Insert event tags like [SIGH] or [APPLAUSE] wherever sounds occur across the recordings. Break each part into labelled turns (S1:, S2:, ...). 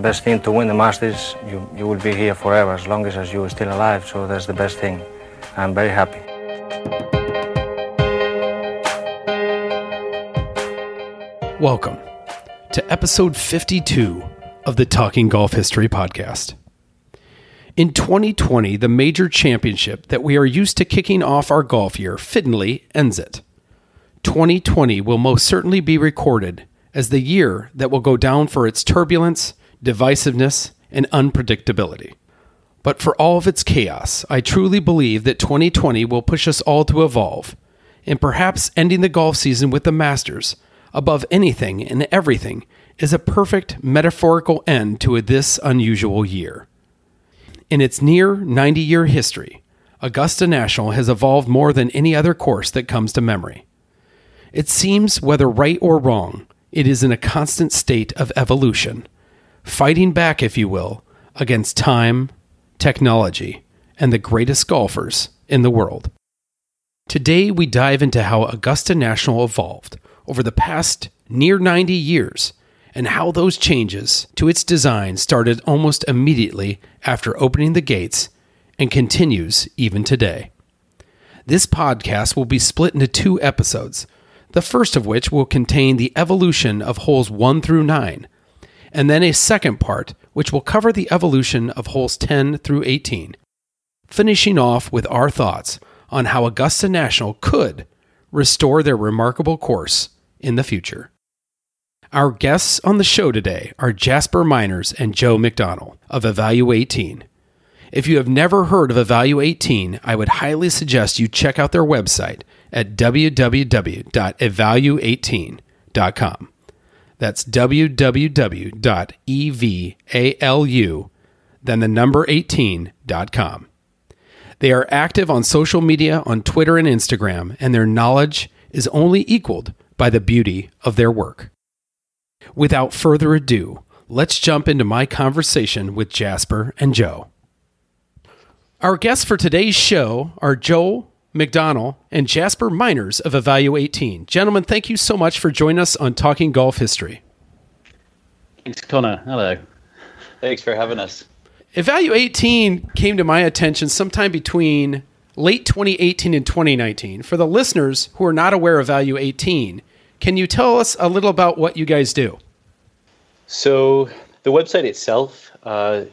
S1: Best thing to win the Masters, you, you will be here forever as long as, as you are still alive. So that's the best thing. I'm very happy.
S2: Welcome to episode 52 of the Talking Golf History Podcast. In 2020, the major championship that we are used to kicking off our golf year fittingly ends it. 2020 will most certainly be recorded as the year that will go down for its turbulence, divisiveness, and unpredictability. But for all of its chaos, I truly believe that 2020 will push us all to evolve, and perhaps ending the golf season with the Masters, above anything and everything, is a perfect metaphorical end to this unusual year. In its near 90 year history, Augusta National has evolved more than any other course that comes to memory. It seems, whether right or wrong, it is in a constant state of evolution, fighting back, if you will, against time, technology, and the greatest golfers in the world. Today, we dive into how Augusta National evolved over the past near 90 years and how those changes to its design started almost immediately after opening the gates and continues even today. This podcast will be split into two episodes, the first of which will contain the evolution of holes 1 through 9, and then a second part which will cover the evolution of holes 10 through 18, finishing off with our thoughts on how Augusta National could restore their remarkable course in the future. Our guests on the show today are Jasper Miners and Joe McDonald of Evalu 18. If you have never heard of Evalu 18, I would highly suggest you check out their website at www.evalu18.com. That's www.evalu, then the number 18.com. They are active on social media on Twitter and Instagram, and their knowledge is only equaled by the beauty of their work. Without further ado, let's jump into my conversation with Jasper and Joe. Our guests for today's show are Joe McDonald and Jasper Miners of Evalu 18. Gentlemen, thank you so much for joining us on Talking Golf History.
S3: Thanks, Connor. Hello.
S4: Thanks for having us.
S2: Evalu 18 came to my attention sometime between late 2018 and 2019. For the listeners who are not aware of Value 18, can you tell us a little about what you guys do?
S4: So, the website itself uh,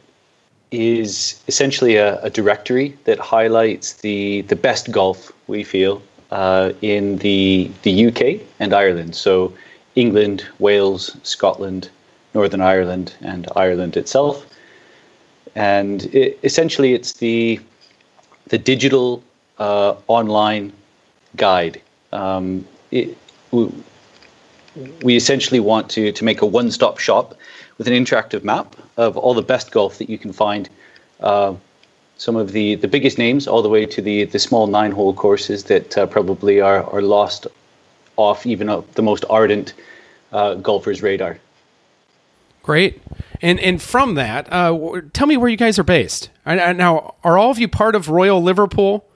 S4: is essentially a, a, directory that highlights the, the best golf we feel uh, in the, the UK and Ireland. So, England, Wales, Scotland, Northern Ireland, and Ireland itself. And it, essentially, it's the, the digital uh, online guide. Um, it, we essentially want to, to make a one stop shop with an interactive map of all the best golf that you can find. Uh, some of the, the biggest names, all the way to the, the small nine hole courses that uh, probably are, are lost off even the most ardent uh, golfer's radar.
S2: Great. And and from that, uh, tell me where you guys are based. Now, are all of you part of Royal Liverpool?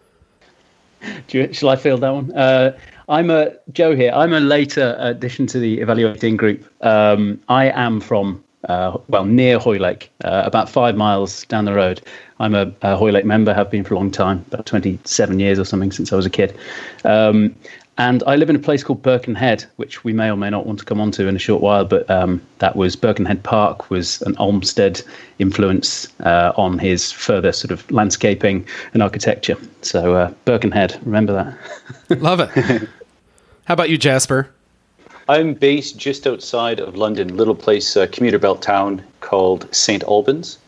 S3: You, shall I field that one? Uh, I'm a Joe here. I'm a later addition to the evaluating group. Um, I am from uh, well near Hoylake, uh, about five miles down the road. I'm a, a, Hoylake member. Have been for a long time, about 27 years or something since I was a kid. Um, and I live in a place called Birkenhead, which we may or may not want to come onto in a short while. But um, that was Birkenhead Park was an Olmsted influence uh, on his further sort of landscaping and architecture. So uh, Birkenhead, remember that. [LAUGHS]
S2: Love it. [LAUGHS] How about you, Jasper?
S4: I'm based just outside of London, little place, uh, commuter belt town called St Albans.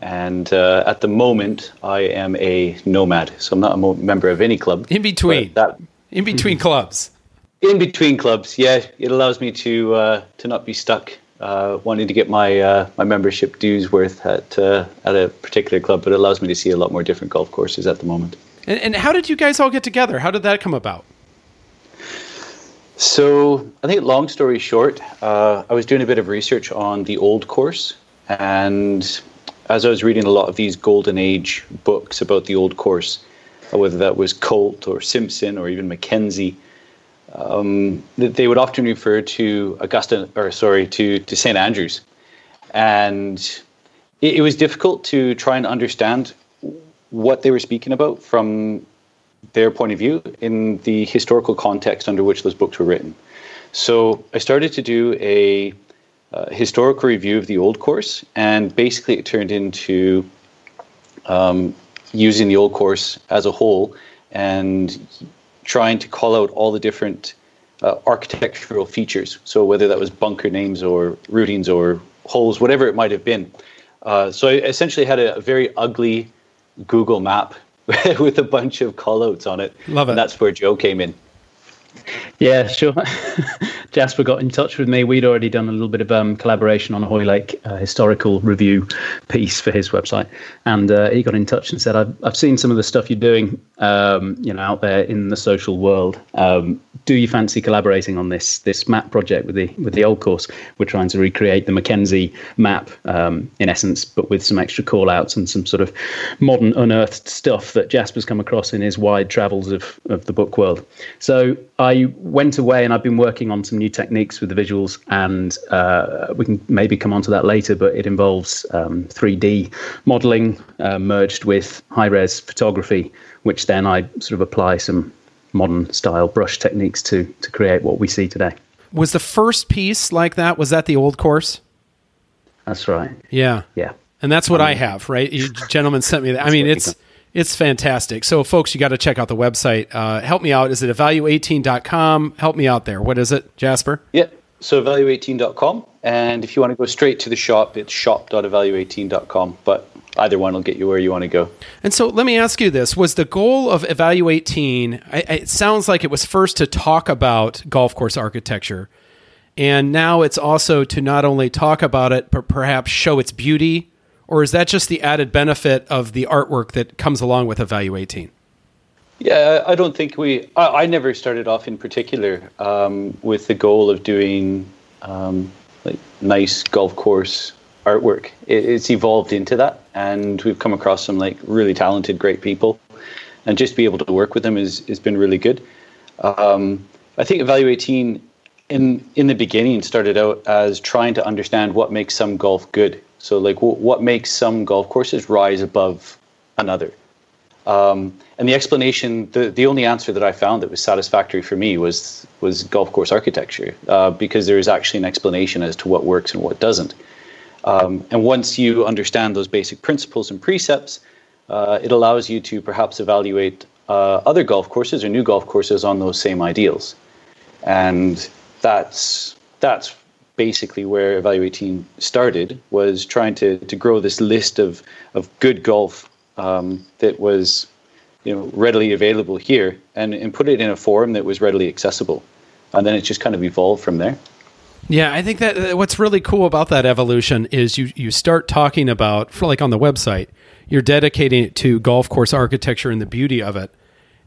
S4: And uh, at the moment, I am a nomad, so I'm not a mo- member of any club.
S2: In between, that in between clubs. [LAUGHS]
S4: In between clubs, yeah, it allows me to uh, to not be stuck uh, wanting to get my uh, my membership dues worth at uh, at a particular club, but it allows me to see a lot more different golf courses at the moment.
S2: And, and how did you guys all get together? How did that come about?
S4: So I think, long story short, uh, I was doing a bit of research on the old course, and as I was reading a lot of these golden age books about the old course, uh, whether that was Colt or Simpson or even Mackenzie, um, they would often refer to Augusta, or sorry, to to St Andrews, and it, it was difficult to try and understand what they were speaking about from their point of view in the historical context under which those books were written. So I started to do a uh, historical review of the old course, and basically it turned into um, using the old course as a whole and trying to call out all the different uh, architectural features. So whether that was bunker names or routings or holes, whatever it might have been. Uh, so I essentially had a, a very ugly Google map [LAUGHS] with a bunch of callouts on it.
S2: Love it.
S4: And that's where Joe came in.
S3: Yeah, sure. [LAUGHS] Jasper got in touch with me. We'd already done a little bit of um, collaboration on a Hoylake uh, historical review piece for his website, and uh, he got in touch and said, "I've, I've seen some of the stuff you're doing, um, you know, out there in the social world. Um, do you fancy collaborating on this this map project with the with the old course? We're trying to recreate the Mackenzie map um, in essence, but with some extra call outs and some sort of modern unearthed stuff that Jasper's come across in his wide travels of of the book world. So I went away and I've been working on some new techniques with the visuals, and uh, we can maybe come on to that later. But it involves um, 3D modeling uh, merged with high res photography, which then I sort of apply some modern style brush techniques to to create what we see today.
S2: Was the first piece like that? Was that the old course?
S3: That's right.
S2: Yeah.
S3: Yeah.
S2: And that's what I have, right? You gentlemen sent me that. I mean, it's it's fantastic. So, folks, you got to check out the website. Uh, help me out. Is it evalu18.com? Help me out there. What is it, Jasper?
S4: Yeah. So evalu18.com. And if you want to go straight to the shop, it's shop.evalu18.com. But either one will get you where you want to go.
S2: And so let me ask you this was the goal of Evalu 18, I, I- it sounds like it was first to talk about golf course architecture. And now it's also to not only talk about it, but perhaps show its beauty. Or is that just the added benefit of the artwork that comes along with Evalu 18?
S4: Yeah, I don't think we. I, I never started off in particular um, with the goal of doing um, like nice golf course artwork. It, it's evolved into that, and we've come across some like really talented, great people, and just be able to work with them is has been really good. Um, I think Evaluating in in the beginning started out as trying to understand what makes some golf good. So like w- what makes some golf courses rise above another. Um, and the explanation, the, the only answer that I found that was satisfactory for me was was golf course architecture, uh, because there is actually an explanation as to what works and what doesn't. Um, and once you understand those basic principles and precepts, uh, it allows you to perhaps evaluate uh, other golf courses or new golf courses on those same ideals. And that's that's basically where evaluating started was trying to, to grow this list of, of good golf um, that was you know readily available here and, and put it in a form that was readily accessible and then it just kind of evolved from there
S2: Yeah, I think that uh, what's really cool about that evolution is you you start talking about for like on the website, you're dedicating it to golf course architecture and the beauty of it.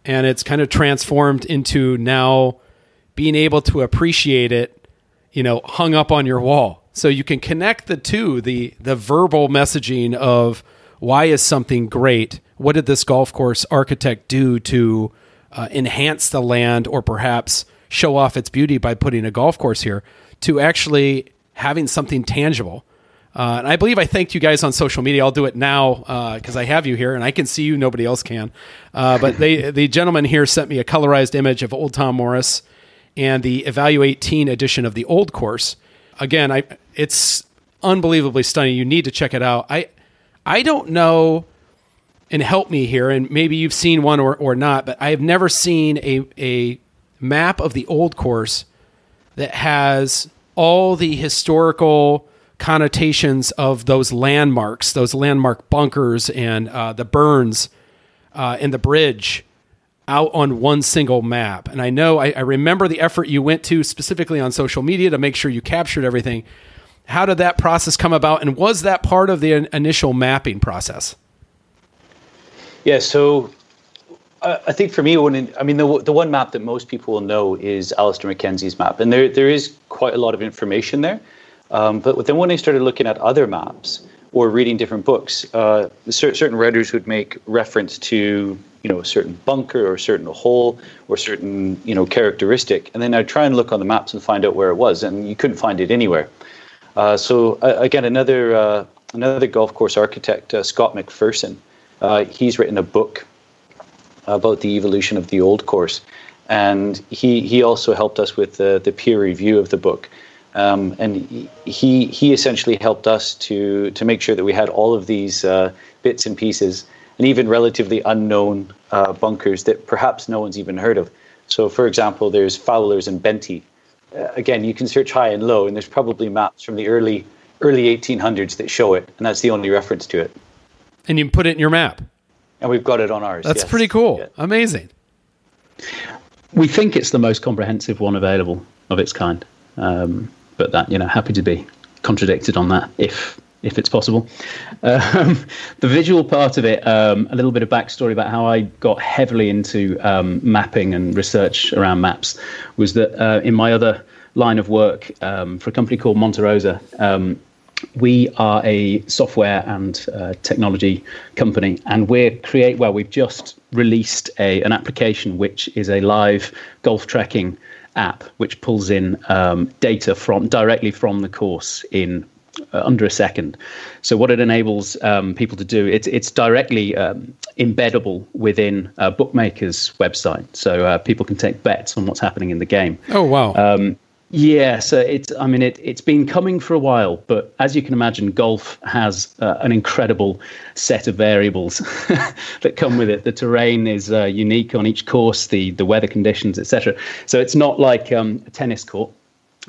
S2: And it's kind of transformed into now being able to appreciate it, you know, hung up on your wall. So you can connect the two, the the verbal messaging of why is something great? What did this golf course architect do to uh, enhance the land or perhaps show off its beauty by putting a golf course here to actually having something tangible. Uh, and I believe I thanked you guys on social media. I'll do it now because I have you here and I can see you. Nobody else can. Uh, but they, the gentleman here sent me a colorized image of Old Tom Morris and the Evalu 18 edition of the Old Course. Again, I it's unbelievably stunning. You need to check it out. I I don't know and help me here, and maybe you've seen one or, or not, but I have never seen a, a map of the old course that has all the historical connotations of those landmarks, those landmark bunkers and uh, the burns uh, and the bridge. Out on one single map. And I know I, I remember the effort you went to specifically on social media to make sure you captured everything. How did that process come about, and was that part of the in- initial mapping process?
S4: Yeah, so I think for me, when I mean the the one map that most people will know is Alister MacKenzie's map, and there there is quite a lot of information there. Um, but then when I started looking at other maps or reading different books, uh, certain writers would make reference to you know a certain bunker or a certain hole or certain you know characteristic, and then I'd try and look on the maps and find out where it was, and you couldn't find it anywhere. Uh, so uh, again, another uh, another golf course architect, uh, Scott Macpherson, uh, he's written a book about the evolution of the old course, and he he also helped us with the the peer review of the book. Um, and he he essentially helped us to to make sure that we had all of these uh, bits and pieces, and even relatively unknown uh, bunkers that perhaps no one's even heard of. So, for example, there's Fowler's and Benty. Uh, again, you can search high and low, and there's probably maps from the early early 1800s that show it, and that's the only reference to it.
S2: And you put it in your map.
S4: And we've got it on ours.
S2: That's
S4: yes.
S2: pretty cool.
S4: Yeah.
S2: Amazing.
S3: We think it's the most comprehensive one available of its kind, um, but that you know, happy to be contradicted on that if if it's possible. Um, [LAUGHS] the visual part of it, um, a little bit of backstory about how I got heavily into um, mapping and research around maps was that uh, in my other line of work um, for a company called Monte Rosa, um, we are a software and uh, technology company, and we're create well. We've just released a an application which is a live golf tracking app, which pulls in um, data from directly from the course in uh, under a second. So what it enables um, people to do, it's it's directly um, embeddable within a bookmaker's website, so uh, people can take bets on what's happening in the game.
S2: Oh wow.
S3: Um, yeah, so it's I mean it it's been coming for a while, but as you can imagine, golf has uh, an incredible set of variables [LAUGHS] that come with it. The terrain is uh, unique on each course, the the weather conditions, etc. So it's not like um, a tennis court.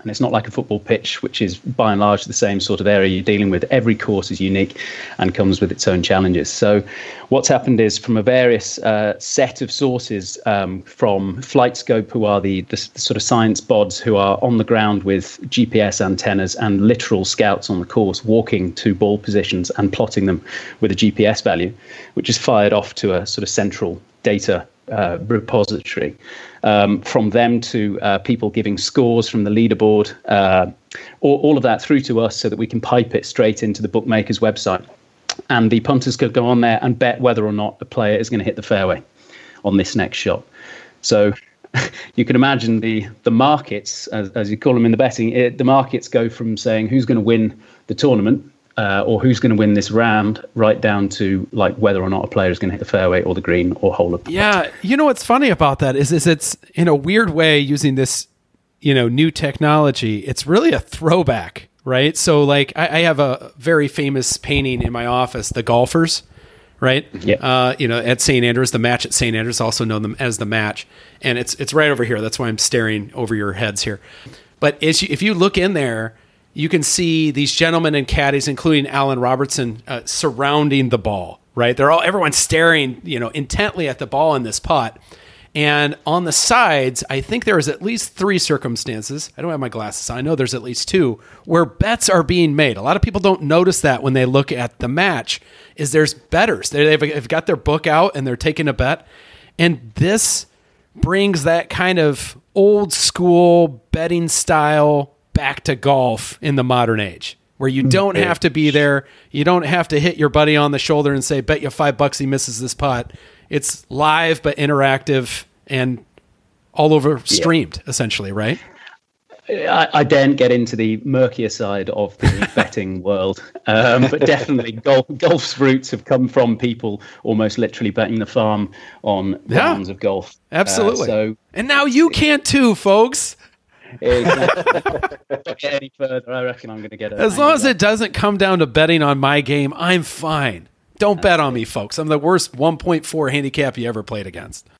S3: And it's not like a football pitch, which is by and large the same sort of area you're dealing with. Every course is unique and comes with its own challenges. So, what's happened is from a various uh, set of sources um, from FlightScope, who are the, the, the, sort of science bods who are on the ground with GPS antennas and literal scouts on the course, walking to ball positions and plotting them with a GPS value, which is fired off to a sort of central data uh, repository. Um, from them to uh, people giving scores from the leaderboard, uh, all, all, of that through to us so that we can pipe it straight into the bookmaker's website. And the punters could go on there and bet whether or not a player is going to hit the fairway on this next shot. So [LAUGHS] you can imagine the the markets, as, as you call them in the betting, it, the markets go from saying who's going to win the tournament uh, or who's going to win this round, right down to like whether or not a player is going to hit the fairway or the green or hole up.
S2: Yeah, you know what's funny about that is, is it's in a weird way using this, you know, new technology. It's really a throwback, right? So like, I, I have a very famous painting in my office, the golfers, right?
S3: Yeah.
S2: Uh, you know, at St. Andrews, the match at St. Andrews, also known them as the match, and it's it's right over here. That's why I'm staring over your heads here. But as you, if you look in there you can see these gentlemen and caddies, including Allan Robertson, uh, surrounding the ball. Right, they're all everyone's staring, you know, intently at the ball in this putt. And on the sides, I think there is at least three circumstances. I don't have my glasses. I know there's at least two where bets are being made. A lot of people don't notice that when they look at the match. Is there's betters? They've got their book out and they're taking a bet, and this brings that kind of old school betting style back to golf in the modern age where you don't have to be there. You don't have to hit your buddy on the shoulder and say, bet you five bucks he misses this putt. It's live but interactive and all over streamed, yeah. essentially, right?
S3: I, I daren't get into the murkier side of the [LAUGHS] betting world, um, but definitely golf, golf's roots have come from people almost literally betting the farm on
S2: Yeah.
S3: rounds of golf.
S2: Absolutely.
S3: Uh, so
S2: And now you can too, folks.
S3: Exactly. Get [LAUGHS] any further. I reckon I'm going to get it.
S2: As long as it doesn't come down to betting on my game, I'm fine. Don't bet on me, folks. I'm the worst 1.4 handicap you ever played against. [LAUGHS]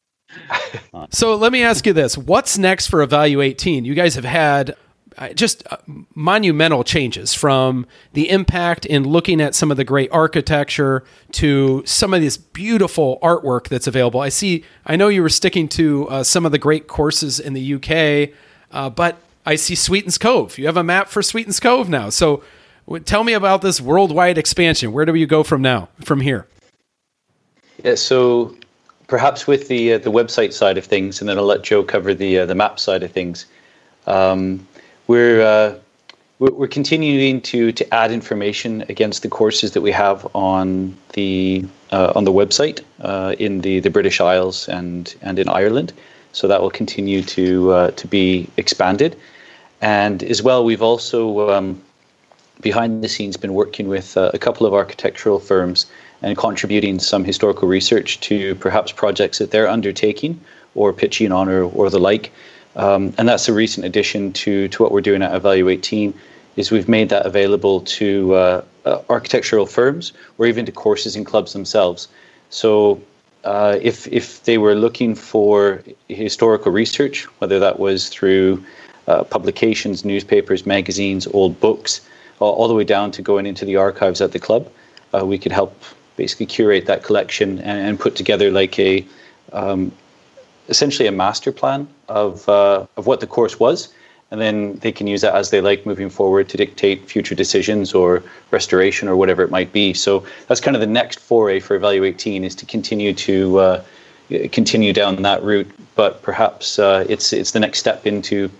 S2: So let me ask you this: What's next for Evalu 18? You guys have had uh, just uh, monumental changes from the impact in looking at some of the great architecture to some of this beautiful artwork that's available. I see. I know you were sticking to uh, some of the great courses in the UK, uh, but I see Sweetens Cove. You have a map for Sweetens Cove now. So tell me about this worldwide expansion. Where do you go from now? From here?
S4: Yeah, so perhaps with the uh, the website side of things, and then I'll let Joe cover the uh, the map side of things. Um, we're, uh, we're we're continuing to to add information against the courses that we have on the uh, on the website uh, in the the British Isles and and in Ireland. So that will continue to uh, to be expanded, and as well, we've also um, behind the scenes been working with uh, a couple of architectural firms and contributing some historical research to perhaps projects that they're undertaking or pitching on or, or the like. Um, and that's a recent addition to, to what we're doing at Evalu 18 is we've made that available to uh, uh, architectural firms or even to courses and clubs themselves. So uh, if, if they were looking for historical research, whether that was through uh, publications, newspapers, magazines, old books, all, all the way down to going into the archives at the club, uh, we could help basically curate that collection and, and put together like a um, essentially a master plan of uh, of what the course was, and then they can use that as they like moving forward to dictate future decisions or restoration or whatever it might be. So that's kind of the next foray for Evalu 18 is to continue to uh, continue down that route, but perhaps uh, it's it's the next step into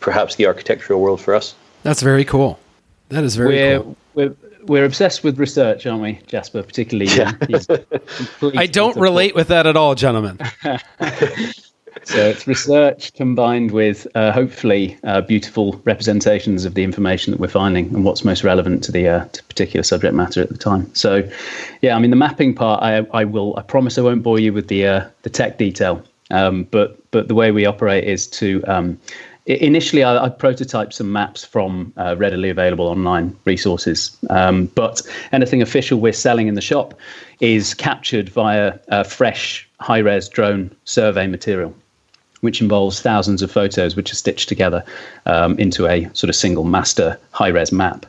S4: perhaps the architectural world for us.
S2: That's very cool. That is very
S3: we're,
S2: cool.
S3: We're, we're obsessed with research, aren't we, Jasper? Particularly,
S4: Yeah. [LAUGHS]
S2: I don't relate with that at all, gentlemen. [LAUGHS]
S3: So it's research combined with uh, hopefully uh, beautiful representations of the information that we're finding and what's most relevant to the uh, to particular subject matter at the time. So, yeah, I mean the mapping part, I, I will, I promise I won't bore you with the uh, the tech detail. Um, but but the way we operate is to um, initially I, I prototyped some maps from uh, readily available online resources. Um, but anything official we're selling in the shop is captured via fresh high res drone survey material which involves thousands of photos which are stitched together um, into a sort of single master high res map.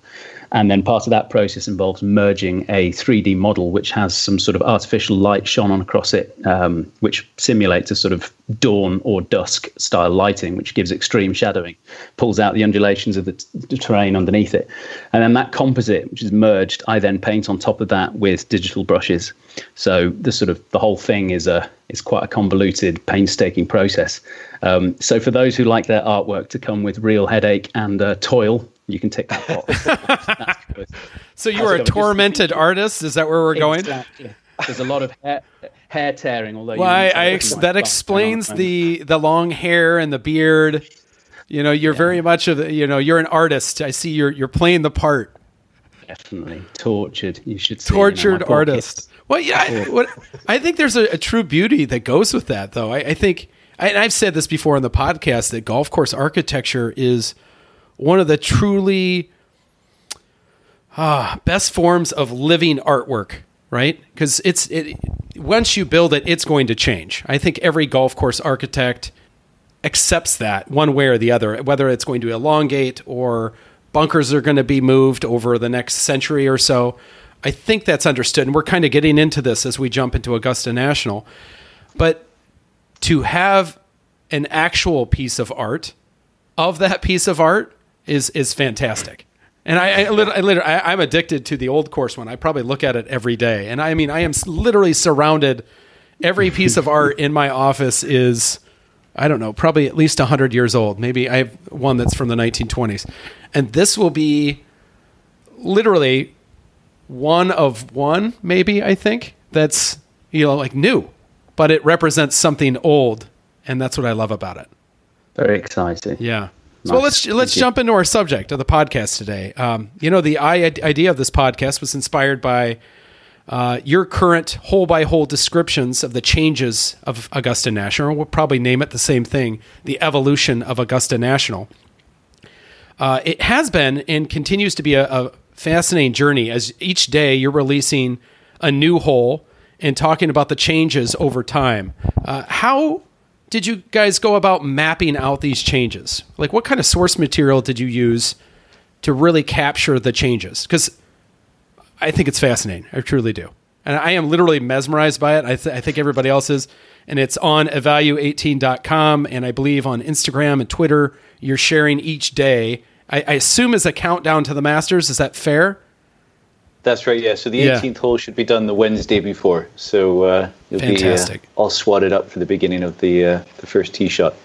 S3: And then part of that process involves merging a 3D model which has some sort of artificial light shone on across it, um, which simulates a sort of dawn or dusk style lighting, which gives extreme shadowing, pulls out the undulations of the, t- the terrain underneath it. And then that composite, which is merged, I then paint on top of that with digital brushes. So the sort of the whole thing is a is quite a convoluted, painstaking process. Um, so for those who like their artwork to come with real headache and uh, toil, you can tick that box.
S2: So you are a tormented artist. Is that where we're going?
S3: Exactly. There's a lot of hair, hair tearing, although
S2: Well, I, I ex- that explains the the long hair and the beard. You know, you're very much of you know you're an artist. I see you're you're playing the part.
S3: definitely tortured. You should see, you know,
S2: tortured artist. Well, yeah, I, what I think there's a, a true beauty that goes with that, though. I, I think, and I've said this before on the podcast that golf course architecture is one of the truly ah, best forms of living artwork, right? Because it's it once you build it, it's going to change. I think every golf course architect accepts that one way or the other, whether it's going to elongate or bunkers are going to be moved over the next century or so. I think that's understood. And we're kind of getting into this as we jump into Augusta National. But to have an actual piece of art of that piece of art is is fantastic. And I, I, literally, I, I'm addicted to the old course one. I probably look at it every day. And I mean, I am literally surrounded. Every piece of art in my office is, I don't know, probably at least 100 years old. Maybe I have one that's from the 1920s. And this will be literally one of one, maybe, I think, that's, you know, like new, but it represents something old. And that's what I love about it.
S3: Very exciting.
S2: Yeah. So
S3: Nice.
S2: let's let's
S3: Thank you.
S2: jump into our subject of the podcast today. Um, you know, the idea of this podcast was inspired by uh, your current hole by hole descriptions of the changes of Augusta National. We'll probably name it the same thing: the evolution of Augusta National. Uh, it has been and continues to be a, a fascinating journey as each day you're releasing a new hole and talking about the changes over time. Uh, how did you guys go about mapping out these changes? Like, what kind of source material did you use to really capture the changes? Because I think it's fascinating. I truly do. And I am literally mesmerized by it. I, th- I think everybody else is. And it's on evalu18.com. And I believe on Instagram and Twitter, you're sharing each day. I, I assume as a countdown to the Masters. Is that fair?
S4: That's right. Yeah. So the
S2: Yeah.
S4: 18th hole should be done the Wednesday before. So uh, you'll
S2: Fantastic.
S4: be uh, all swatted up for the beginning of the uh, the first tee shot.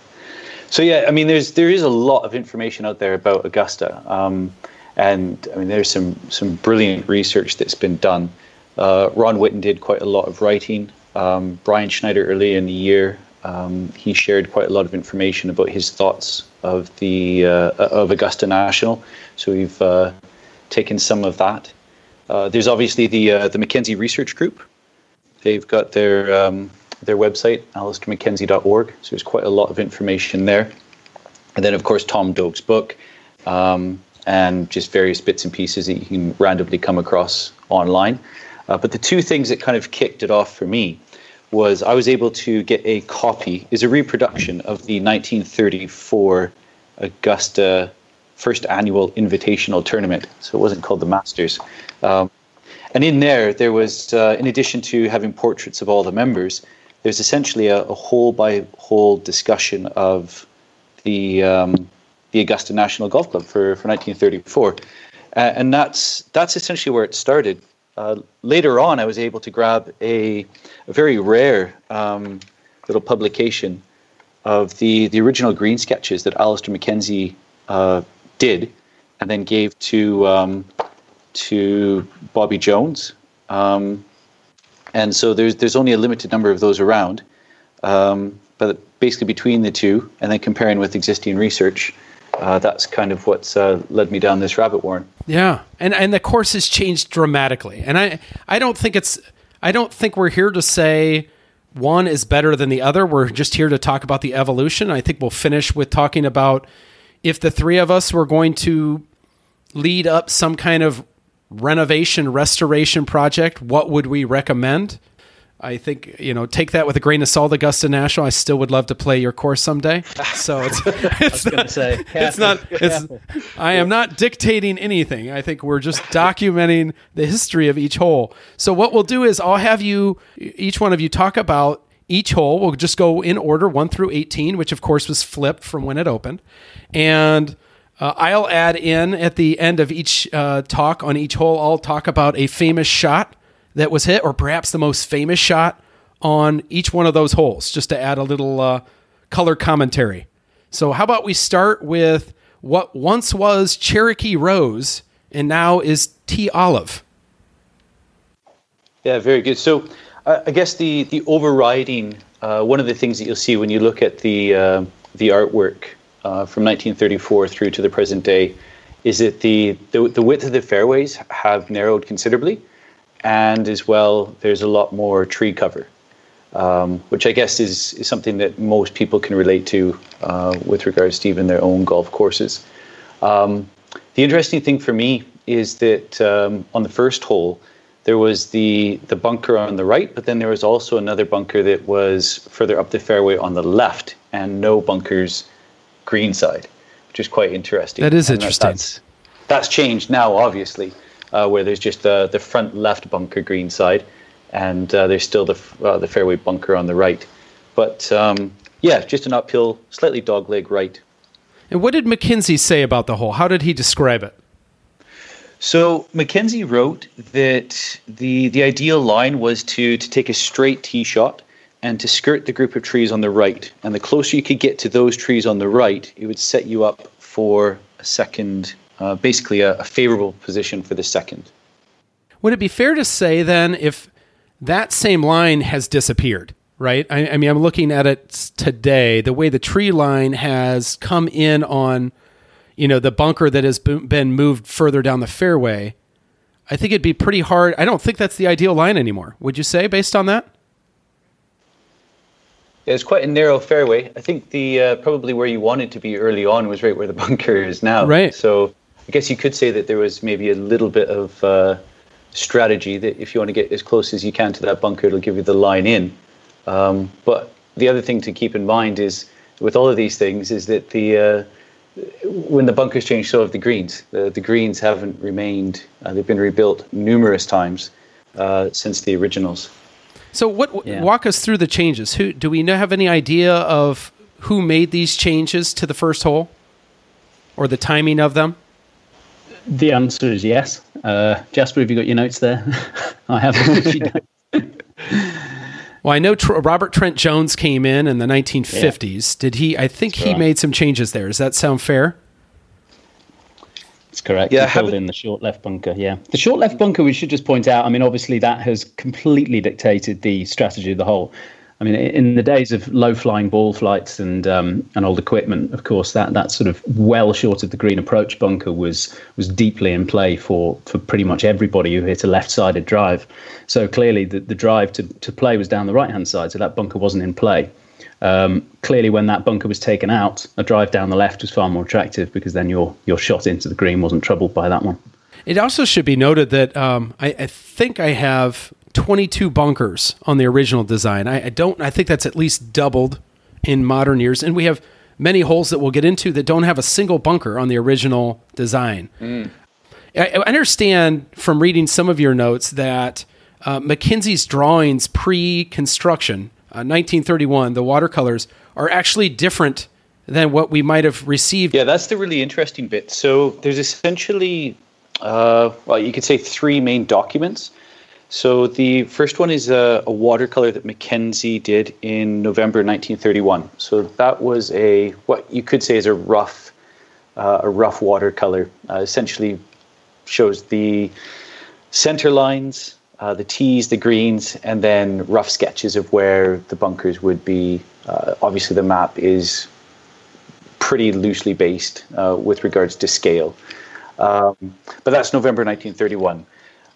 S4: So yeah, I mean, there's there is a lot of information out there about Augusta, um, and I mean, there's some some brilliant research that's been done. Uh, Ron Whitten did quite a lot of writing. Um, Brian Schneider earlier in the year, um, he shared quite a lot of information about his thoughts of the uh, of Augusta National. So we've uh, taken some of that. Uh, there's obviously the uh, the McKenzie Research Group. They've got their um, their website, alistairmckenzie.org. So there's quite a lot of information there. And then, of course, Tom Doak's book, um, and just various bits and pieces that you can randomly come across online. Uh, but the two things that kind of kicked it off for me was I was able to get a copy, is a reproduction of the 1934 Augusta first annual invitational tournament. So it wasn't called the Masters. Um, and in there, there was, uh, in addition to having portraits of all the members, there's essentially a, a whole by whole discussion of the um, the Augusta National Golf Club for, for 1934, uh, and that's that's essentially where it started. Uh, later on, I was able to grab a, a very rare um, little publication of the the original green sketches that Alister MacKenzie uh, did, and then gave to um, to Bobby Jones. Um, and so there's there's only a limited number of those around. Um, but basically, between the two, and then comparing with existing research, uh, that's kind of what's uh, led me down this rabbit warren.
S2: Yeah, and and the course has changed dramatically, and I I don't think it's I don't think we're here to say one is better than the other. We're just here to talk about the evolution. I think we'll finish with talking about if the three of us were going to lead up some kind of renovation restoration project, what would we recommend? I think you know, take that with a grain of salt, Augusta National. I still would love to play your course someday. [LAUGHS] So it's it's
S3: gonna
S2: not,
S3: say,
S2: it's not [LAUGHS] it's I am not dictating anything. I think we're just [LAUGHS] documenting the history of each hole. So what we'll do is I'll have you each one of you talk about each hole. We'll just go in order 1 through 18, which of course was flipped from when it opened. And uh, I'll add in at the end of each uh, talk on each hole, I'll talk about a famous shot that was hit, or perhaps the most famous shot on each one of those holes, just to add a little uh, color commentary. So, how about we start with what once was Cherokee Rose and now is Tea Olive?
S4: Yeah, very good. So, I guess the the overriding uh, one of the things that you'll see when you look at the uh, the artwork uh, from 1934 through to the present day is that the, the the width of the fairways have narrowed considerably, and as well there's a lot more tree cover, um, which I guess is is something that most people can relate to uh, with regards to even their own golf courses. Um, the interesting thing for me is that um, on the first hole, there was the the bunker on the right, but then there was also another bunker that was further up the fairway on the left, and no bunkers green side, which is quite interesting.
S2: That is
S4: And
S2: interesting.
S4: That's, that's changed now, obviously, uh, where there's just the the front left bunker green side, and uh, there's still the uh, the fairway bunker on the right. But um, yeah, just an uphill, slightly dogleg right
S2: And what did MacKenzie say about the hole? How did he describe it?
S4: So Mackenzie wrote that the the ideal line was to to take a straight tee shot and to skirt the group of trees on the right. And the closer you could get to those trees on the right, it would set you up for a second, uh, basically a, a favorable position for the second.
S2: Would it be fair to say then if that same line has disappeared, right? I, I mean, I'm looking at it today, the way the tree line has come in on, you know, the bunker that has been moved further down the fairway. I think it'd be pretty hard. I don't think that's the ideal line anymore. Would you say, based on that?
S4: Yeah, it's quite a narrow fairway. I think the uh, probably where you wanted to be early on was right where the [LAUGHS] bunker is now.
S2: Right.
S4: So I guess you could say that there was maybe a little bit of uh, strategy that if you want to get as close as you can to that bunker, it'll give you the line in. Um, but the other thing to keep in mind is with all of these things is that the uh, when the bunkers change, so have the greens. The, the greens haven't remained; uh, they've been rebuilt numerous times uh, since the originals.
S2: So, what
S3: Yeah.
S2: walk us through the changes? Who do we have any idea of who made these changes to the first hole, or the timing of them?
S3: The answer is yes. Uh, Jasper, have you got your notes there? [LAUGHS] I have. [LAUGHS] if you don't.
S2: Well, I know Tr- Robert Trent Jones came in in the 1950s. Did he? I think he
S3: right.
S2: made some changes there. Does that sound fair?
S3: That's correct.
S4: Yeah,
S3: Yeah, filled in the short left bunker. Yeah, the short left bunker. We should just point out. I mean, obviously that has completely dictated the strategy of the hole. I mean, in the days of low flying ball flights and um, and old equipment, of course, that that sort of well short of the green approach bunker was was deeply in play for for pretty much everybody who hit a left sided drive. So clearly, the, the drive to, to play was down the right hand side, so that bunker wasn't in play. Um, clearly, when that bunker was taken out, a drive down the left was far more attractive because then your your shot into the green wasn't troubled by that one.
S2: It also should be noted that um, I, I think I have 22 bunkers on the original design. I, I don't. I think that's at least doubled in modern years, and we have many holes that we'll get into that don't have a single bunker on the original design. I, I understand from reading some of your notes that uh, MacKenzie's drawings pre-construction, uh, 1931, the watercolors are actually different than what we might have received.
S4: Yeah, that's the really interesting bit. So there's essentially, uh, well, you could say three main documents. So the first one is a, a watercolor that Mackenzie did in November 1931. So that was a what you could say is a rough, uh, a rough watercolor. Uh, essentially, shows the center lines, uh, the tees, the greens, and then rough sketches of where the bunkers would be. Uh, obviously, the map is pretty loosely based uh, with regards to scale. Um, but that's November 1931.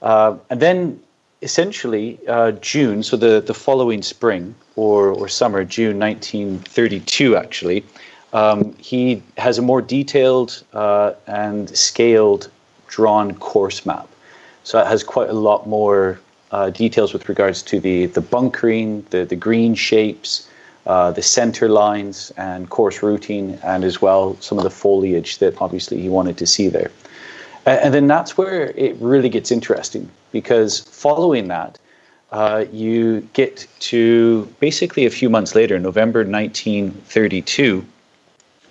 S4: Uh, and then essentially uh, June, so the, the following spring or, or summer, June 1932, actually, um, he has a more detailed uh, and scaled drawn course map. So it has quite a lot more uh, details with regards to the, the bunkering, the, the green shapes, uh, the center lines and course routing, and as well some of the foliage that obviously he wanted to see there. And then that's where it really gets interesting because following that, uh, you get to basically a few months later, November 1932,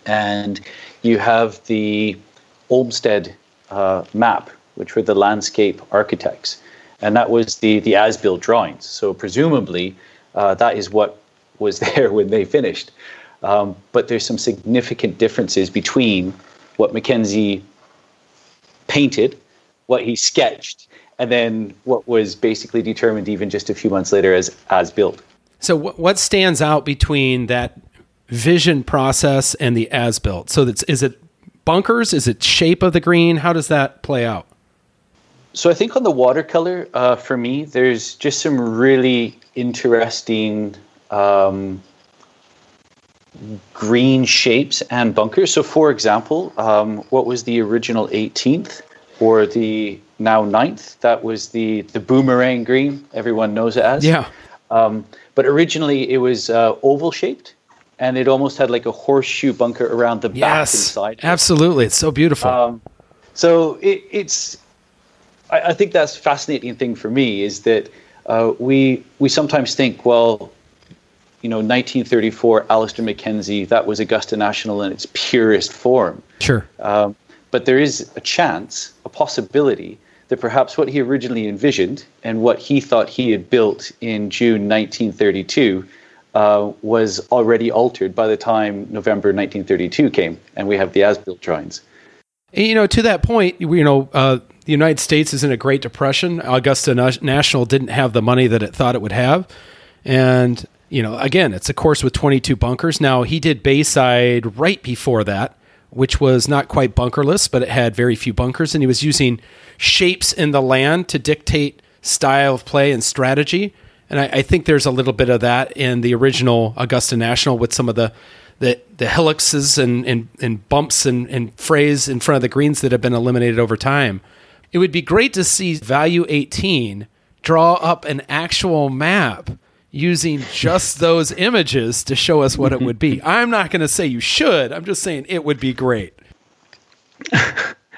S4: and you have the Olmsted uh, map, which were the landscape architects, and that was the the as-built drawings. So presumably, uh, that is what was [LAUGHS] there when they finished. Um, but there's some significant differences between what Mackenzie painted, what he sketched, and then what was basically determined even just a few months later as as built.
S2: So what what stands out between that vision process and the as built? So that's is it bunkers? Is it shape of the green? How does that play out?
S4: So I think on the watercolor, uh, for me, there's just some really interesting um, green shapes and bunkers. So, for example, um, what was the original 18th or the now ninth. That was the the boomerang green. Everyone knows it as.
S2: Yeah.
S4: Um, but originally, it was uh, oval shaped, and it almost had like a horseshoe bunker around the back and
S2: Yes. Absolutely. It's so beautiful.
S4: Um, so it, it's, I, I think that's fascinating thing for me is that uh, we we sometimes think, well, you know, 1934, Alister MacKenzie, that was Augusta National in its purest form.
S2: sure.
S4: Um, but there is a chance, a possibility, that perhaps what he originally envisioned and what he thought he had built in June 1932 uh, was already altered by the time November 1932 came, and we have the as-built drawings.
S2: You know, to that point, you know, uh, the United States is in a Great Depression. Augusta Na- National didn't have the money that it thought it would have, and you know, again, it's a course with 22 bunkers. Now he did Bayside right before that, which was not quite bunkerless, but it had very few bunkers, and he was using shapes in the land to dictate style of play and strategy. And I, I think there's a little bit of that in the original Augusta National with some of the the, the helices and, and, and bumps and, and frays in front of the greens that have been eliminated over time. It would be great to see Value 18 draw up an actual map using just those images to show us what it would be. [LAUGHS] I'm not going to say you should. I'm just saying it would be great. [LAUGHS]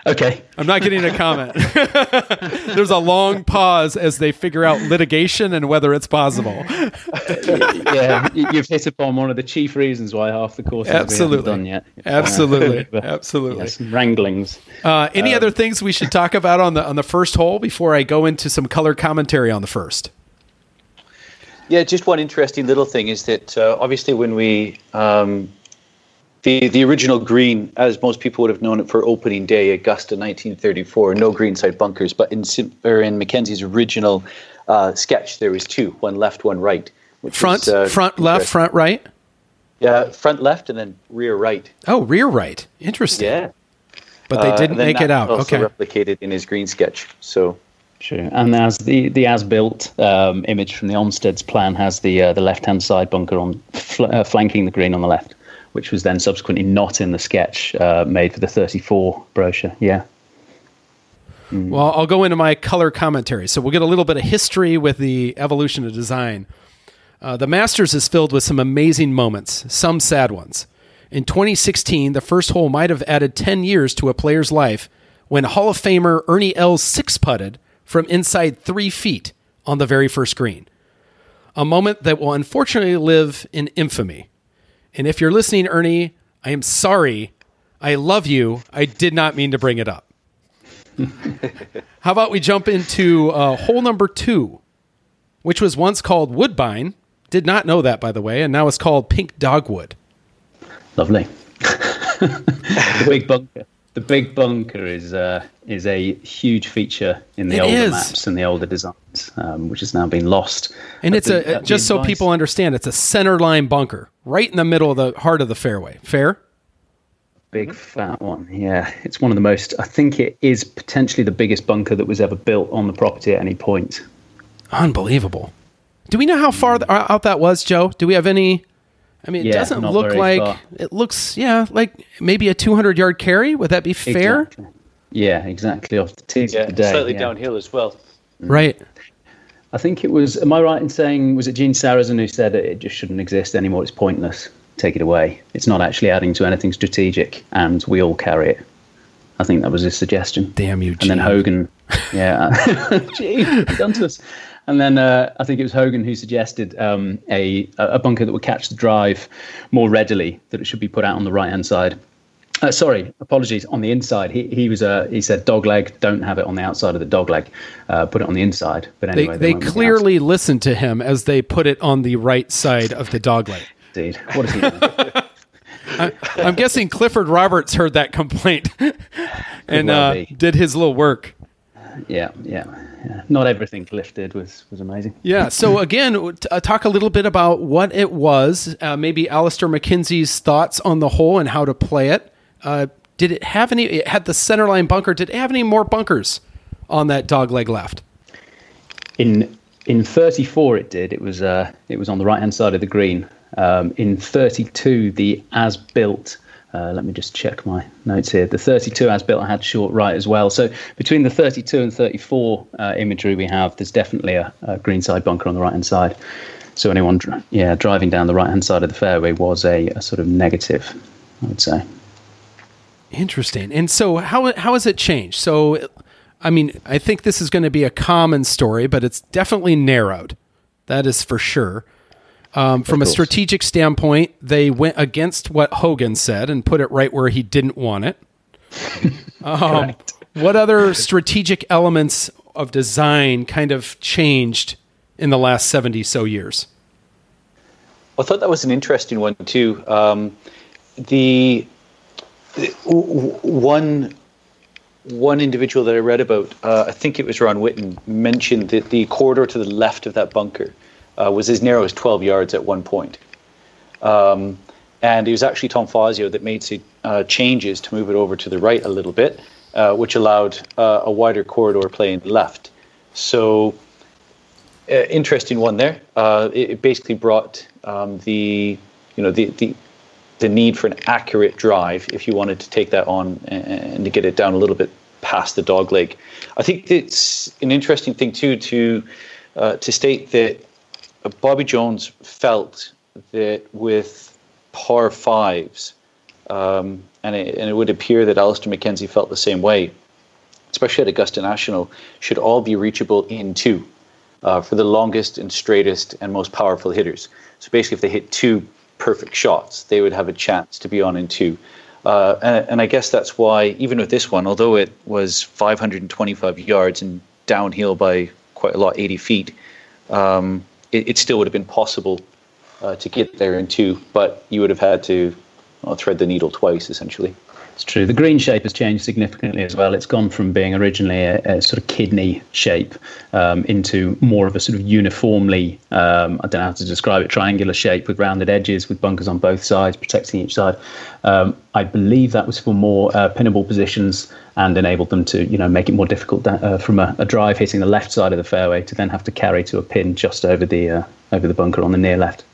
S3: Okay.
S2: I'm not getting a comment. [LAUGHS] There's a long pause as they figure out litigation and whether it's possible.
S3: yeah, you- you've hit upon one of the chief reasons why half the course
S2: Absolutely.
S3: we haven't done yet.
S2: Absolutely.
S3: But,
S2: Absolutely.
S3: Yes, wranglings.
S2: Uh, any other things we should talk about on the on the first hole before I go into some color commentary on the first?
S4: Yeah, just one interesting little thing is that uh, obviously when we um, the the original green, as most people would have known it for opening day, Augusta 1934, no greenside bunkers, but in or in MacKenzie's original uh, sketch, there was two, one left, one right.
S2: Front,
S4: was, uh,
S2: front left, front right.
S4: Yeah, front left and then rear right.
S2: Oh, rear right. Interesting.
S4: Yeah,
S2: But they
S4: Uh,
S2: didn't make it out. Okay.
S4: replicated in his green sketch. So
S3: True. And as the the as built um, image from the Olmsted's plan has the uh, the left hand side bunker on fl- uh, flanking the green on the left, which was then subsequently not in the sketch uh, made for the 34 brochure. Yeah.
S2: Well, I'll go into my color commentary. So we'll get a little bit of history with the evolution of design. Uh, the Masters is filled with some amazing moments, some sad ones. In 2016, the first hole might have added 10 years to a player's life when Hall of Famer Ernie Els six putted from inside three feet on the very first green. A moment that will unfortunately live in infamy. And if you're listening, Ernie, I am sorry. I love you. I did not mean to bring it up. [LAUGHS] How about we jump into uh, hole number two, which was once called Woodbine. Did not know that, by the way, and now it's called Pink Dogwood.
S3: Lovely. [LAUGHS] big bunker. The big bunker is uh, is a huge feature in the
S2: It
S3: older
S2: is.
S3: maps and the older designs, um, which has now been lost.
S2: And it's
S3: the-
S2: a
S3: uh,
S2: just so
S3: advice-
S2: people understand, it's a center line bunker, right in the middle of the heart of the fairway. Fair?
S3: Big fat one, yeah. It's one of the most. I think it is potentially the biggest bunker that was ever built on the property at any point.
S2: Unbelievable. Do we know how far th- out that was, Joe? Do we have any? I mean, it
S3: Yeah,
S2: doesn't look like
S3: far.
S2: it looks. Yeah, like maybe a 200 yard carry. Would that be fair?
S3: Exactly. Yeah, exactly. Off the tee
S4: yeah,
S3: of the day.
S4: slightly
S3: yeah.
S4: downhill as well. Mm.
S2: Right.
S3: I think it was. Am I right in saying was it Gene Sarazen who said it just shouldn't exist anymore? It's pointless. Take it away. It's not actually adding to anything strategic, and we all carry it. I think that was his suggestion.
S2: Damn you, Gene.
S3: And then Hogan, yeah, [LAUGHS] [LAUGHS] Gene, you've done to us. And then uh, I think it was Hogan who suggested um, a a bunker that would catch the drive more readily. That it should be put out on the right hand side. Uh, sorry, apologies. On the inside, he he was uh, he said dog leg. Don't have it on the outside of the dog leg. Uh, put it on the inside. But
S2: They,
S3: anyway,
S2: they
S3: went with the
S2: clearly listened to him as they put it on the right side of the dog leg.
S3: Indeed. What is he? doing?
S2: I'm guessing Clifford Roberts heard that complaint [LAUGHS] and uh, did his little work.
S3: yeah, yeah, yeah. Not everything Cliff did was was amazing.
S2: Yeah. So [LAUGHS] again, t- uh, talk a little bit about what it was. Uh, maybe Alister MacKenzie's thoughts on the hole and how to play it. Uh, did it have any? It had the centerline bunker. Did it have any more bunkers on that dog leg left?
S3: In in 34, it did. It was uh, it was on the right hand side of the green. Um, in 32, the as built. Uh, let me just check my notes here. The 32 as built had short right as well. So between the 32 and 34 uh, imagery we have, there's definitely a, a green side bunker on the right hand side. So anyone, yeah, driving down the right hand side of the fairway was a, a sort of negative, I would say.
S2: Interesting. And so how how has it changed? So I mean, I think this is going to be a common story, but it's definitely narrowed. That is for sure. Um, from a strategic standpoint, they went against what Hogan said and put it right where he didn't want it. [LAUGHS] um, what other strategic elements of design kind of changed in the last 70 so years?
S4: I thought that was an interesting one too. Um, the, the w- w- one one individual that I read about, uh, I think it was Ron Whitten, mentioned that the corridor to the left of that bunker uh, was as narrow as 12 yards at one point. Um, and it was actually Tom Fazio that made some uh, changes to move it over to the right a little bit, uh, which allowed uh, a wider corridor playing left. So uh, interesting one there. It, it basically brought um, the you know the, the the need for an accurate drive if you wanted to take that on and, and to get it down a little bit past the dog leg. I think it's an interesting thing too to uh, to state that Bobby Jones felt that with par fives, um, and, it, and it would appear that Alister MacKenzie felt the same way, especially at Augusta National, should all be reachable in two uh, for the longest and straightest and most powerful hitters. So basically, if they hit two perfect shots, they would have a chance to be on in two. Uh, and, and, I guess that's why, even with this one, although it was 525 yards and downhill by quite a lot, 80 feet, um, it, it, still would have been possible uh, to get there in two, but you would have had to well, thread the needle twice, essentially.
S3: It's true. The green shape has changed significantly as well. It's gone from being originally a, a sort of kidney shape um, into more of a sort of uniformly, um, I don't know how to describe it, triangular shape with rounded edges with bunkers on both sides, protecting each side. Um, I believe that was for more uh, pinnable positions and enabled them to, you know, make it more difficult uh, from a, a, drive hitting the left side of the fairway to then have to carry to a pin just over the uh, over the bunker on the near left.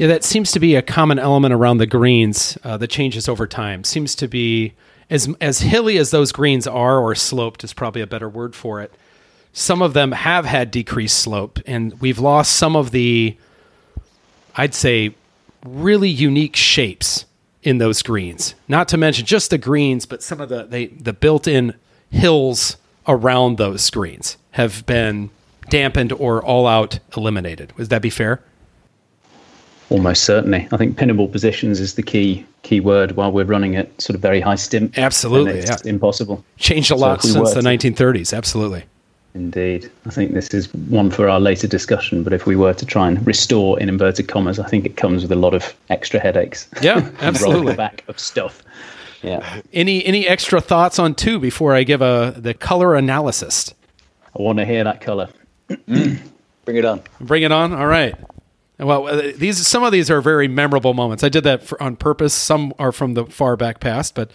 S2: Yeah, that seems to be a common element around the greens uh, that changes over time. Seems to be as as hilly as those greens are, or sloped is probably a better word for it. Some of them have had decreased slope, and we've lost some of the, I'd say, really unique shapes in those greens. Not to mention just the greens, but some of the they, the built-in hills around those greens have been dampened or all out eliminated. Would that be fair?
S3: Almost certainly. I think pinnable positions is the key key word while we're running at sort of very high stim.
S2: Absolutely,
S3: it's
S2: yeah.
S3: impossible.
S2: Changed a so lot since the 1930s. Absolutely.
S3: Indeed. I think this is one for our later discussion, but if we were to try and restore in inverted commas, I think it comes with a lot of extra headaches.
S2: Yeah, [LAUGHS] absolutely.
S3: back of stuff.
S2: Yeah. Any any extra thoughts on two before I give a the color analysis?
S3: I want to hear that color. Mm.
S4: Bring it on.
S2: Bring it on. All right. Well, uh, these some of these are very memorable moments. I did that for, on purpose. Some are from the far back past, but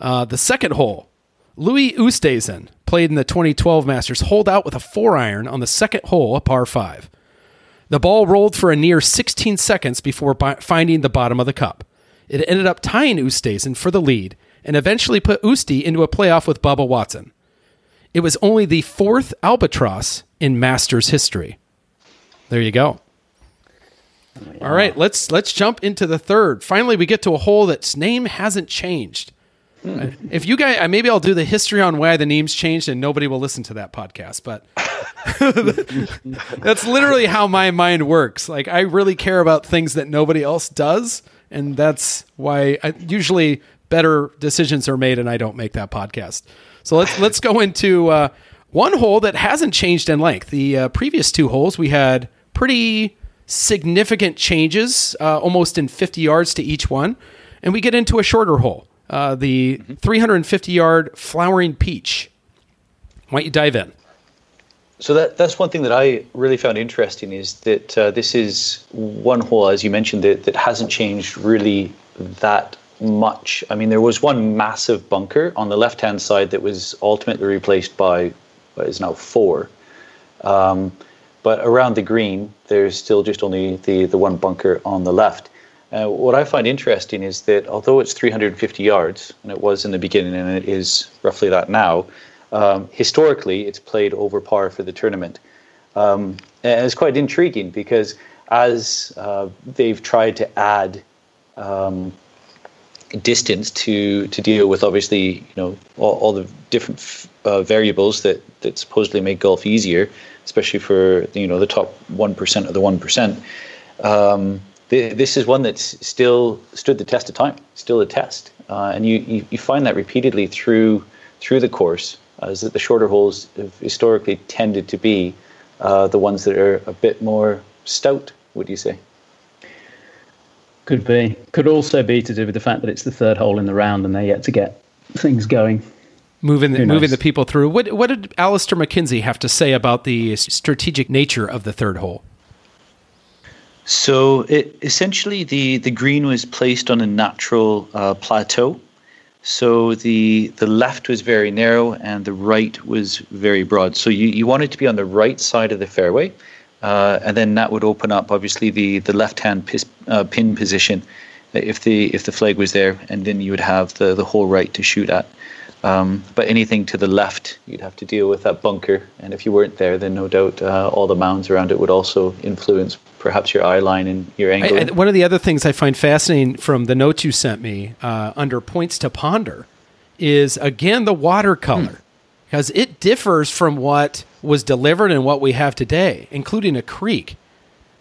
S2: uh, the second hole, Louis Oosthuizen played in the 2012 Masters, holed out with a four iron on the second hole, a par five. The ball rolled for a near 16 seconds before finding the bottom of the cup. It ended up tying Oosthuizen for the lead and eventually put Oosty into a playoff with Bubba Watson. It was only the fourth albatross in Masters history. There you go. All right, let's let's jump into the third. Finally, we get to a hole that's name hasn't changed. Hmm. If you guys, maybe I'll do the history on why the names changed, and nobody will listen to that podcast. But [LAUGHS] that's literally how my mind works. Like I really care about things that nobody else does, and that's why I, usually better decisions are made, and I don't make that podcast. So let's let's go into uh, one hole that hasn't changed in length. The uh, previous two holes we had pretty significant changes, uh, almost in 50 yards to each one. And we get into a shorter hole, uh, the mm-hmm. 350 yard flowering peach. Why don't you dive in?
S4: So that that's one thing that I really found interesting is that uh, this is one hole, as you mentioned, that, that hasn't changed really that much. I mean, there was one massive bunker on the left hand side that was ultimately replaced by what is now four. Um, but around the green, there's still just only the, the one bunker on the left. Uh, what I find interesting is that although it's 350 yards, and it was in the beginning, and it is roughly that now, um, historically it's played over par for the tournament. Um, and it's quite intriguing because as uh, they've tried to add um, distance to to deal with obviously you know all, all the different uh, variables that that supposedly make golf easier especially for you know the top one percent of the one percent. Um, this is one that's still stood the test of time, still a test, uh, and you, you, you find that repeatedly through through the course, is that the shorter holes have historically tended to be uh, the ones that are a bit more stout. Would you say?
S3: Could be. Could also be to do with the fact that it's the third hole in the round and they're yet to get things going
S2: moving the, moving the people through. What what did Alister MacKenzie have to say about the strategic nature of the third hole?
S4: So it essentially the the green was placed on a natural uh, plateau. So the the left was very narrow and the right was very broad. So you, you wanted to be on the right side of the fairway, uh, and then that would open up obviously the the left hand pis, uh, pin position if the if the flag was there, and then you would have the the whole right to shoot at. Um, but anything to the left, you'd have to deal with that bunker. And if you weren't there, then no doubt uh, all the mounds around it would also influence perhaps your eye line and your angle.
S2: I, I, one of the other things I find fascinating from the notes you sent me uh, under points to ponder is again the watercolor hmm. because it differs from what was delivered and what we have today, including a creek,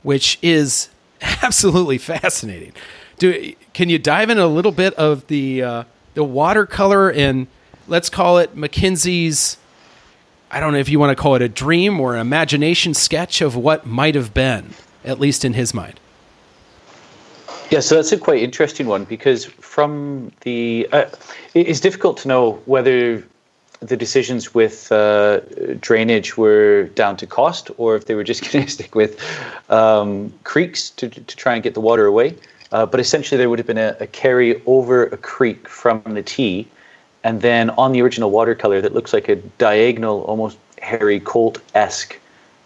S2: which is [LAUGHS] absolutely fascinating. Do can you dive in a little bit of the uh, the watercolor and let's call it MacKenzie's I don't know if you want to call it a dream or an imagination sketch of what might have been, at least in his mind.
S4: Yeah, so that's a quite interesting one because from the uh, it's difficult to know whether the decisions with uh, drainage were down to cost or if they were just [LAUGHS] going to stick with um, creeks to, to try and get the water away. Uh, but essentially, there would have been a, a carry over a creek from the tee and then on the original watercolor that looks like a diagonal, almost Harry Colt esque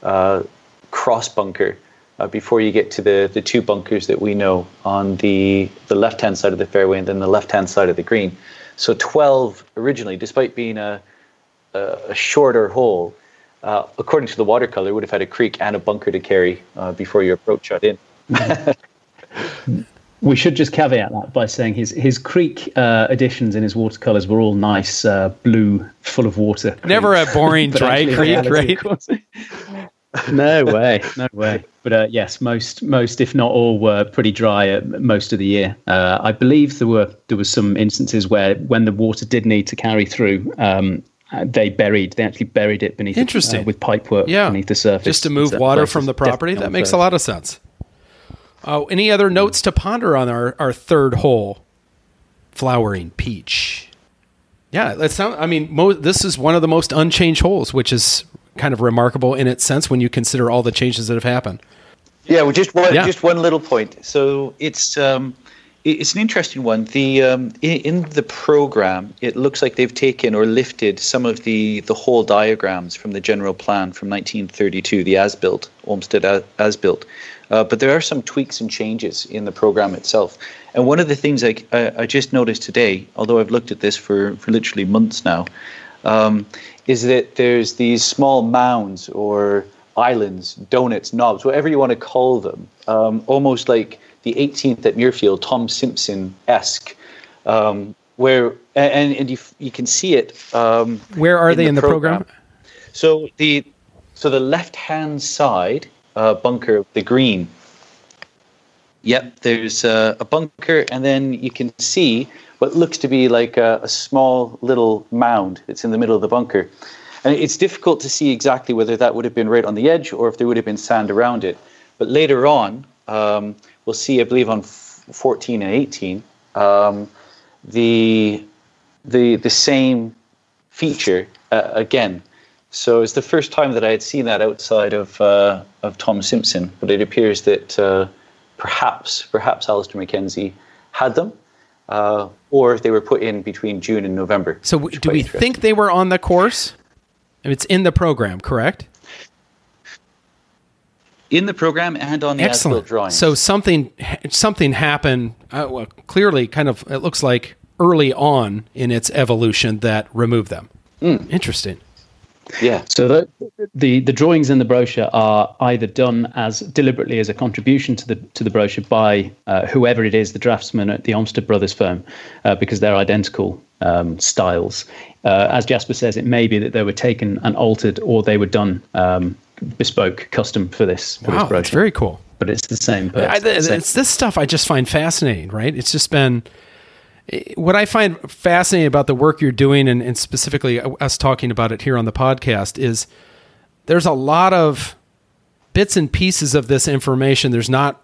S4: uh, cross bunker uh, before you get to the, the two bunkers that we know on the, the left hand side of the fairway and then the left hand side of the green. So 12 originally, despite being a, a, shorter hole, uh, according to the watercolor, would have had a creek and a bunker to carry uh, before your approach shot in. [LAUGHS]
S3: We should just caveat that by saying his his creek uh, additions in his watercolors were all nice uh, blue, full of water.
S2: Creeks. Never a boring [LAUGHS] dry creek, right? [LAUGHS]
S3: no way, no way. But uh, yes, most most if not all were pretty dry uh, most of the year. Uh, I believe there were there was some instances where when the water did need to carry through. Um, uh, they buried. They actually buried it beneath.
S2: Interesting.
S3: It, with pipe work yeah. beneath the surface,
S2: just to move water from the property. That makes a lot of sense. Uh, any other notes to ponder on our, our third hole? Flowering peach. Yeah, that sound. I mean, mo- this is one of the most unchanged holes, which is kind of remarkable in its sense when you consider all the changes that have happened.
S4: Yeah, well, just one, yeah. just one little point. So it's um, it's an interesting one. The um, in, in, the program, it looks like they've taken or lifted some of the the hole diagrams from the general plan from 1932, the as-built Olmsted as-built. Uh, but there are some tweaks and changes in the program itself. And one of the things I, I, I just noticed today, although I've looked at this for, for literally months now, um, is that there's these small mounds or islands, donuts, knobs, whatever you want to call them, um, almost like the 18th at Muirfield, Tom Simpson esque, um, where and, and you, you can see it. Um,
S2: where are in they the in the program? program?
S4: So the so the left hand side uh, bunker, the green. Yep, there's uh, a bunker, and then you can see what looks to be like a, a, small little mound. It's in the middle of the bunker. And it's difficult to see exactly whether that would have been right on the edge or if there would have been sand around it. But later on, um, we'll see, I believe, on 14 and 18, um, the, the, the same feature uh, again. So it's the first time that I had seen that outside of uh, of Tom Simpson, but it appears that uh, perhaps perhaps Alister MacKenzie had them, uh, or they were put in between June and November.
S2: So do we think they were on the course? It's in the program, correct?
S4: In the program and on the Excellent. drawings.
S2: So something something happened. Uh, well, clearly, kind of it looks like early on in its evolution that removed them. Mm. Interesting.
S4: Yeah.
S3: So the, the the drawings in the brochure are either done as deliberately as a contribution to the to the brochure by uh, whoever it is, the draftsman at the Olmsted Brothers firm, uh, because they're identical um, styles. Uh, as Jasper says, it may be that they were taken and altered, or they were done um, bespoke, custom for this. For
S2: wow,
S3: this brochure.
S2: that's very cool.
S3: But it's the same.
S2: I, it's this stuff I just find fascinating. Right? It's just been what I find fascinating about the work you're doing, and, and, specifically us talking about it here on the podcast, is there's a lot of bits and pieces of this information. There's not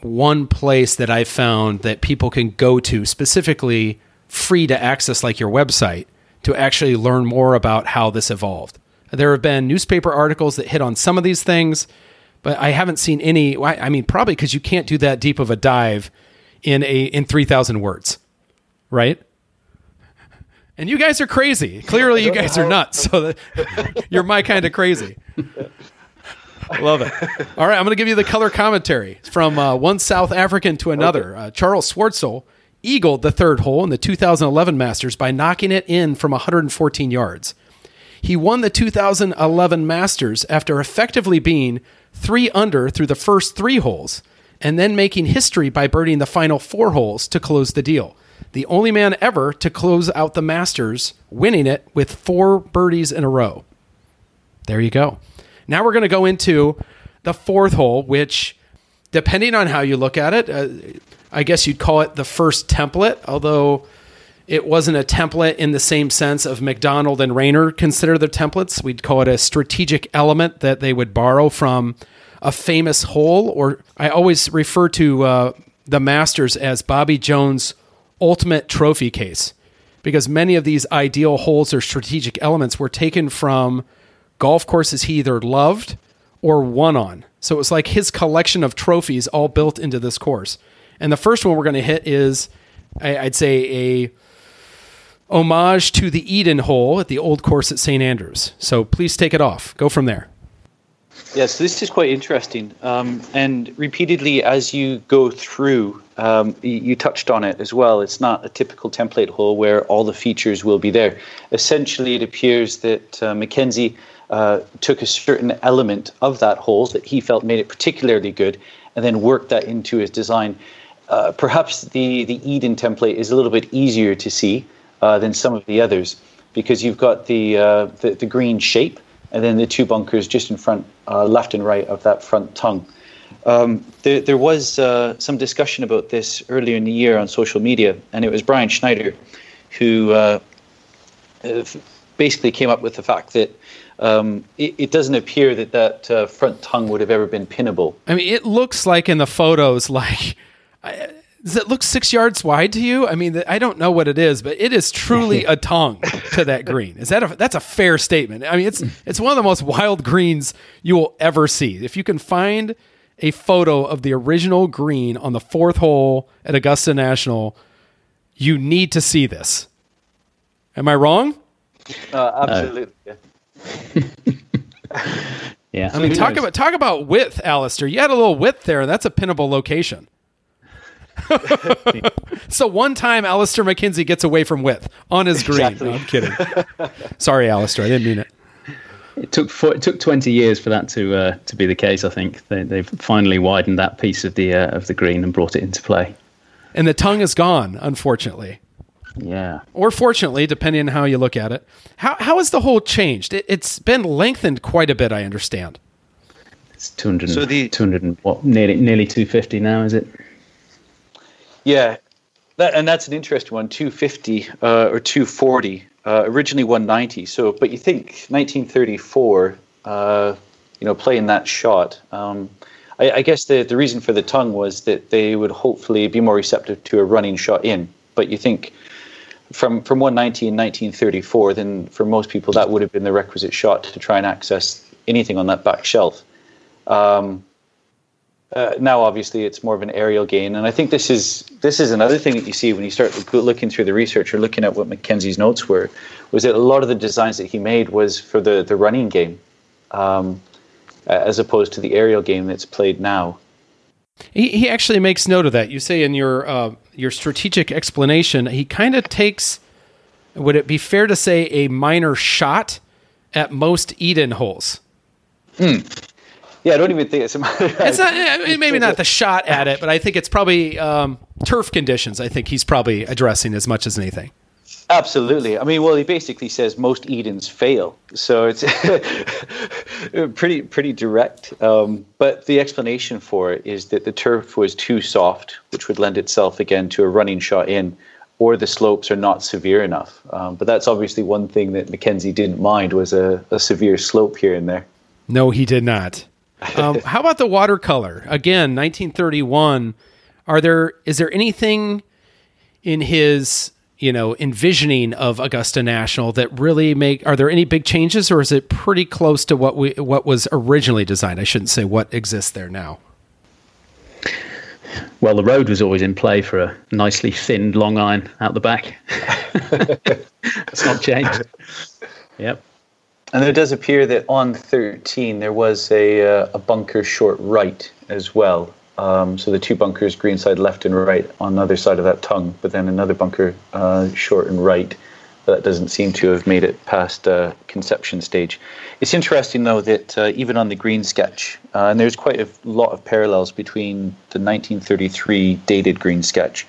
S2: one place that I found that people can go to specifically free to access, like your website, to actually learn more about how this evolved. There have been newspaper articles that hit on some of these things, but I haven't seen any. I mean, probably because you can't do that deep of a dive in a in 3,000 words right? And you guys are crazy. Clearly, you guys are nuts. So that, [LAUGHS] you're my kind of crazy. Love it. All right, I'm going to give you the color commentary from uh, one South African to another. Uh, Charl Schwartzel eagled the third hole in the 2011 Masters by knocking it in from 114 yards. He won the 2011 Masters after effectively being three under through the first three holes and then making history by birding the final four holes to close the deal. The only man ever to close out the Masters, winning it with four birdies in a row. There you go. Now we're going to go into the fourth hole, which, depending on how you look at it, uh, I guess you'd call it the first template, although it wasn't a template in the same sense of Macdonald and Raynor consider the templates. We'd call it a strategic element that they would borrow from a famous hole, or I always refer to uh, the Masters as Bobby Jones' ultimate trophy case because many of these ideal holes or strategic elements were taken from golf courses he either loved or won on. So it was like his collection of trophies all built into this course. And the first one we're going to hit is, I'd say, a homage to the Eden hole at the old course at St. Andrews. So please take it off. Go from there.
S4: Yes, this is quite interesting. Um, and repeatedly, as you go through, um, you, touched on it as well. It's not a typical template hole where all the features will be there. Essentially, it appears that uh, MacKenzie uh, took a certain element of that hole that he felt made it particularly good and then worked that into his design. Uh, perhaps the, the Eden template is a little bit easier to see uh, than some of the others because you've got the, uh, the, the green shape and then the two bunkers just in front, uh, left and right of that front tongue. Um, there, there, was uh, some discussion about this earlier in the year on social media, and it was Brian Schneider who uh, basically came up with the fact that um, it, it, doesn't appear that that uh, front tongue would have ever been pinnable.
S2: I mean, it looks like in the photos, [LAUGHS] like does it look six yards wide to you? I mean, I don't know what it is, but it is truly [LAUGHS] a tongue to that green. Is that a, that's a fair statement? I mean, it's it's one of the most wild greens you will ever see. If you can find a photo of the original green on the fourth hole at Augusta National, you need to see this. Am I wrong?
S4: Uh, absolutely.
S3: Uh. [LAUGHS] yeah.
S2: I mean, talk about talk about width, Alister. You had a little width there, and that's a pinnable location. [LAUGHS] so one time Alister MacKenzie gets away from width on his green. Exactly. No, I'm kidding. Sorry, Alister. I didn't mean it.
S3: It took four, it took 20 years for that to uh, to be the case. I think they, have finally widened that piece of the uh, of the green and brought it into play.
S2: And the tongue is gone, unfortunately.
S3: Yeah.
S2: Or fortunately, depending on how you look at it. How how has the hole changed? It, has been lengthened quite a bit. I understand.
S3: It's 200. So the 200 and what nearly nearly 250 now, is it?
S4: Yeah, that, and that's an interesting one. 250 uh, or 240. Uh, originally 190. So, but you think 1934, uh, you know, playing that shot. Um, I, I, guess the the reason for the tongue was that they would hopefully be more receptive to a running shot in. But you think from from 190 in 1934, then for most people that would have been the requisite shot to try and access anything on that back shelf. Um, uh, now, obviously, it's more of an aerial gain, and I think this is this is another thing that you see when you start looking through the research or looking at what MacKenzie's notes were, was that a lot of the designs that he made was for the the running game, um, as opposed to the aerial game that's played now.
S2: He, he actually makes note of that. You say in your uh, your strategic explanation, he kind of takes. Would it be fair to say a minor shot at most Eden holes?
S4: Hmm. Yeah, I don't even think it's a matter.
S2: It's not, maybe not the [LAUGHS] shot at it, but I think it's probably um, turf conditions. I think he's probably addressing as much as anything.
S4: Absolutely. I mean, well, he basically says most Edens fail, so it's [LAUGHS] pretty pretty direct. Um, but the explanation for it is that the turf was too soft, which would lend itself again to a running shot in, or the slopes are not severe enough. Um, but that's obviously one thing that MacKenzie didn't mind was a, a severe slope here and there.
S2: No, he did not. Um, [LAUGHS] how about the watercolor? Again, 1931. Are there is there anything in his you know envisioning of Augusta National that really make are there any big changes or is it pretty close to what we what was originally designed? I shouldn't say what exists there now.
S3: Well, the road was always in play for a nicely thinned long iron out the back. [LAUGHS] [LAUGHS] it's not changed. Yep.
S4: And it does appear that on 13 there was a, uh, a bunker short right as well. Um, so the two bunkers, green side left and right, on the other side of that tongue, but then another bunker uh, short and right. That doesn't seem to have made it past uh, conception stage. It's interesting, though, that uh, even on the green sketch, uh, and there's quite a lot of parallels between the 1933 dated green sketch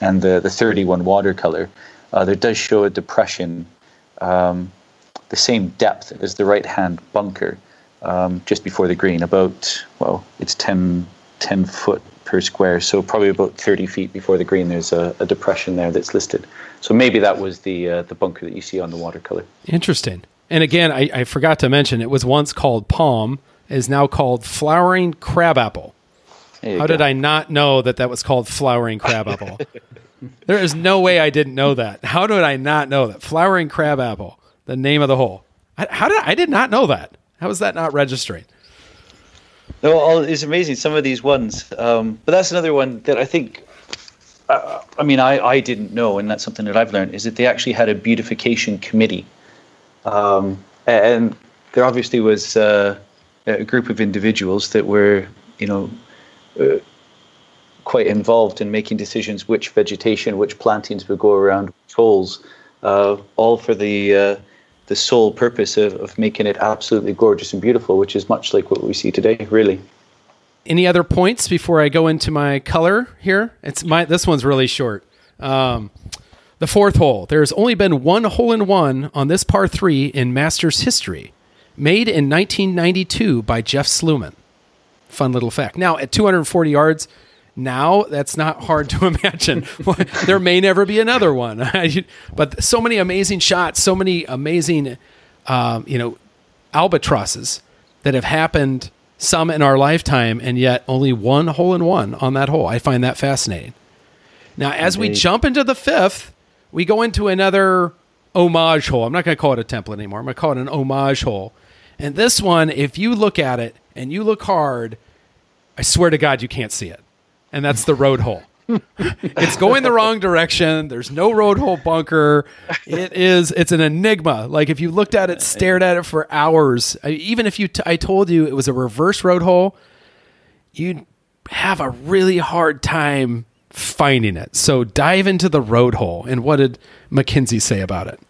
S4: and the, the 31 watercolor, uh, there does show a depression um, the same depth as the right hand bunker um, just before the green, about, well, it's 10, 10 foot per square, so probably about 30 feet before the green, there's a, a depression there that's listed. So maybe that was the uh, the bunker that you see on the watercolor.
S2: Interesting. And again, I, I forgot to mention it was once called palm, is now called flowering crabapple. How go. did I not know that that was called flowering crabapple? [LAUGHS] there is no way I didn't know that. How did I not know that flowering crabapple, the name of the hole? How did I did not know that? How is that not registering?
S4: No, it's amazing. Some of these ones, um, but that's another one that I think. Uh, I mean, I, I didn't know, and that's something that I've learned is that they actually had a beautification committee, um, and there obviously was uh, a group of individuals that were, you know, uh, quite involved in making decisions which vegetation, which plantings would go around which holes, uh, all for the uh, the sole purpose of, of making it absolutely gorgeous and beautiful, which is much like what we see today, really.
S2: Any other points before I go into my color here? It's my this one's really short. Um, the fourth hole. There's only been one hole in one on this par three in Masters history, made in 1992 by Jeff Sluman. Fun little fact. Now at 240 yards, now that's not hard to [LAUGHS] imagine. there may never be another one, [LAUGHS] but so many amazing shots, so many amazing, um, you know, albatrosses that have happened. Some in our lifetime, and yet only one hole in one on that hole. I find that fascinating. Now, as Indeed. we jump into the fifth, we go into another homage hole. I'm not going to call it a template anymore. I'm going to call it an homage hole. And this one, if you look at it and you look hard, I swear to God, you can't see it and that's the road hole. [LAUGHS] it's going the wrong direction. There's no road hole bunker. It is. It's an enigma. Like if you looked at it, stared at it for hours, even if you, t- I told you it was a reverse road hole, you'd have a really hard time finding it. So dive into the road hole. And what did MacKenzie say about it?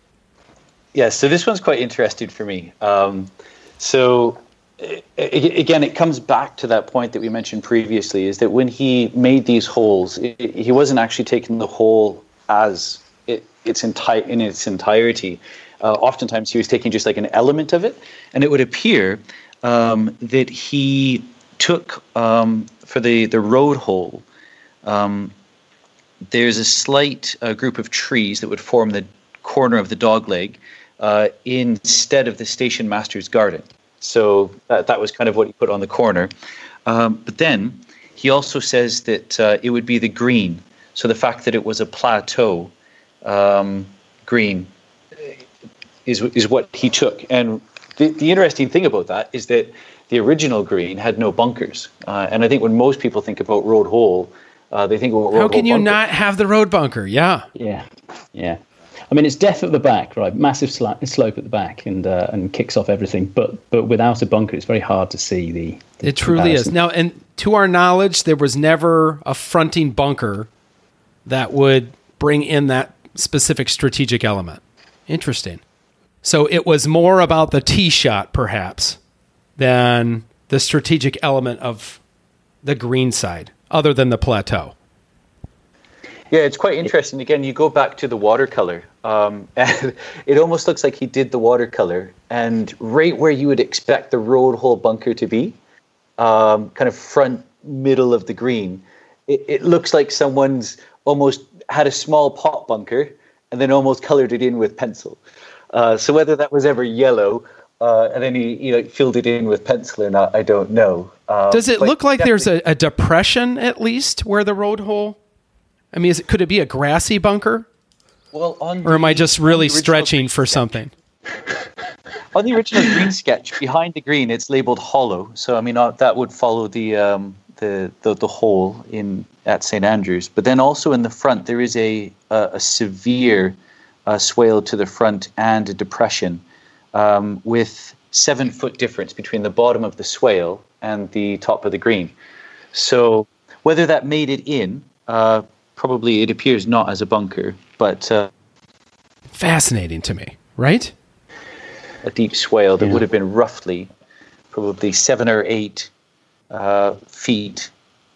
S4: Yeah. So this one's quite interesting for me. Um, so again, it comes back to that point that we mentioned previously: is that when he made these holes, he wasn't actually taking the hole as it, its entire in its entirety. Uh, oftentimes, he was taking just like an element of it, and it would appear um, that he took um, for the the road hole. Um, there's a slight uh, group of trees that would form the corner of the dog leg uh, instead of the station master's garden. So that, that was kind of what he put on the corner. Um, but then he also says that uh, it would be the green. So the fact that it was a plateau um, green is, is what he took. And the, the interesting thing about that is that the original green had no bunkers. Uh, and I think when most people think about road hole, uh, they think about
S2: road How can you bunker. not have the road bunker? Yeah.
S3: Yeah. Yeah. I mean, it's death at the back, right? Massive slope at the back, and uh, and kicks off everything. But but without a bunker, it's very hard to see the.
S2: the it truly comparison. is now, and to our knowledge, there was never a fronting bunker that would bring in that specific strategic element. Interesting. So it was more about the tee shot, perhaps, than the strategic element of the green side, other than the plateau.
S4: Yeah, it's quite interesting. Again, you go back to the watercolor, um, [LAUGHS] and it almost looks like he did the watercolor, and right where you would expect the road hole bunker to be, um, kind of front middle of the green, it, it, looks like someone's almost had a small pot bunker and then almost colored it in with pencil. Uh, so whether that was ever yellow uh, and then he you know filled it in with pencil or not, I don't know.
S2: Um, Does it look like there's a, a depression at least where the road hole? I mean, is it, could it be a grassy bunker?
S4: Well, on
S2: or am I just really stretching for something?
S4: on the original green sketch, behind the green, it's labeled hollow. So I mean, uh, that would follow the, um, the the the hole in at St Andrews. But then also in the front, there is a a, a severe uh, swale to the front and a depression um, with seven foot difference between the bottom of the swale and the top of the green. So Whether that made it in, uh, probably it appears not as a bunker, but uh,
S2: Fascinating to me, right?
S4: a deep swale that would have been roughly probably seven or eight uh, feet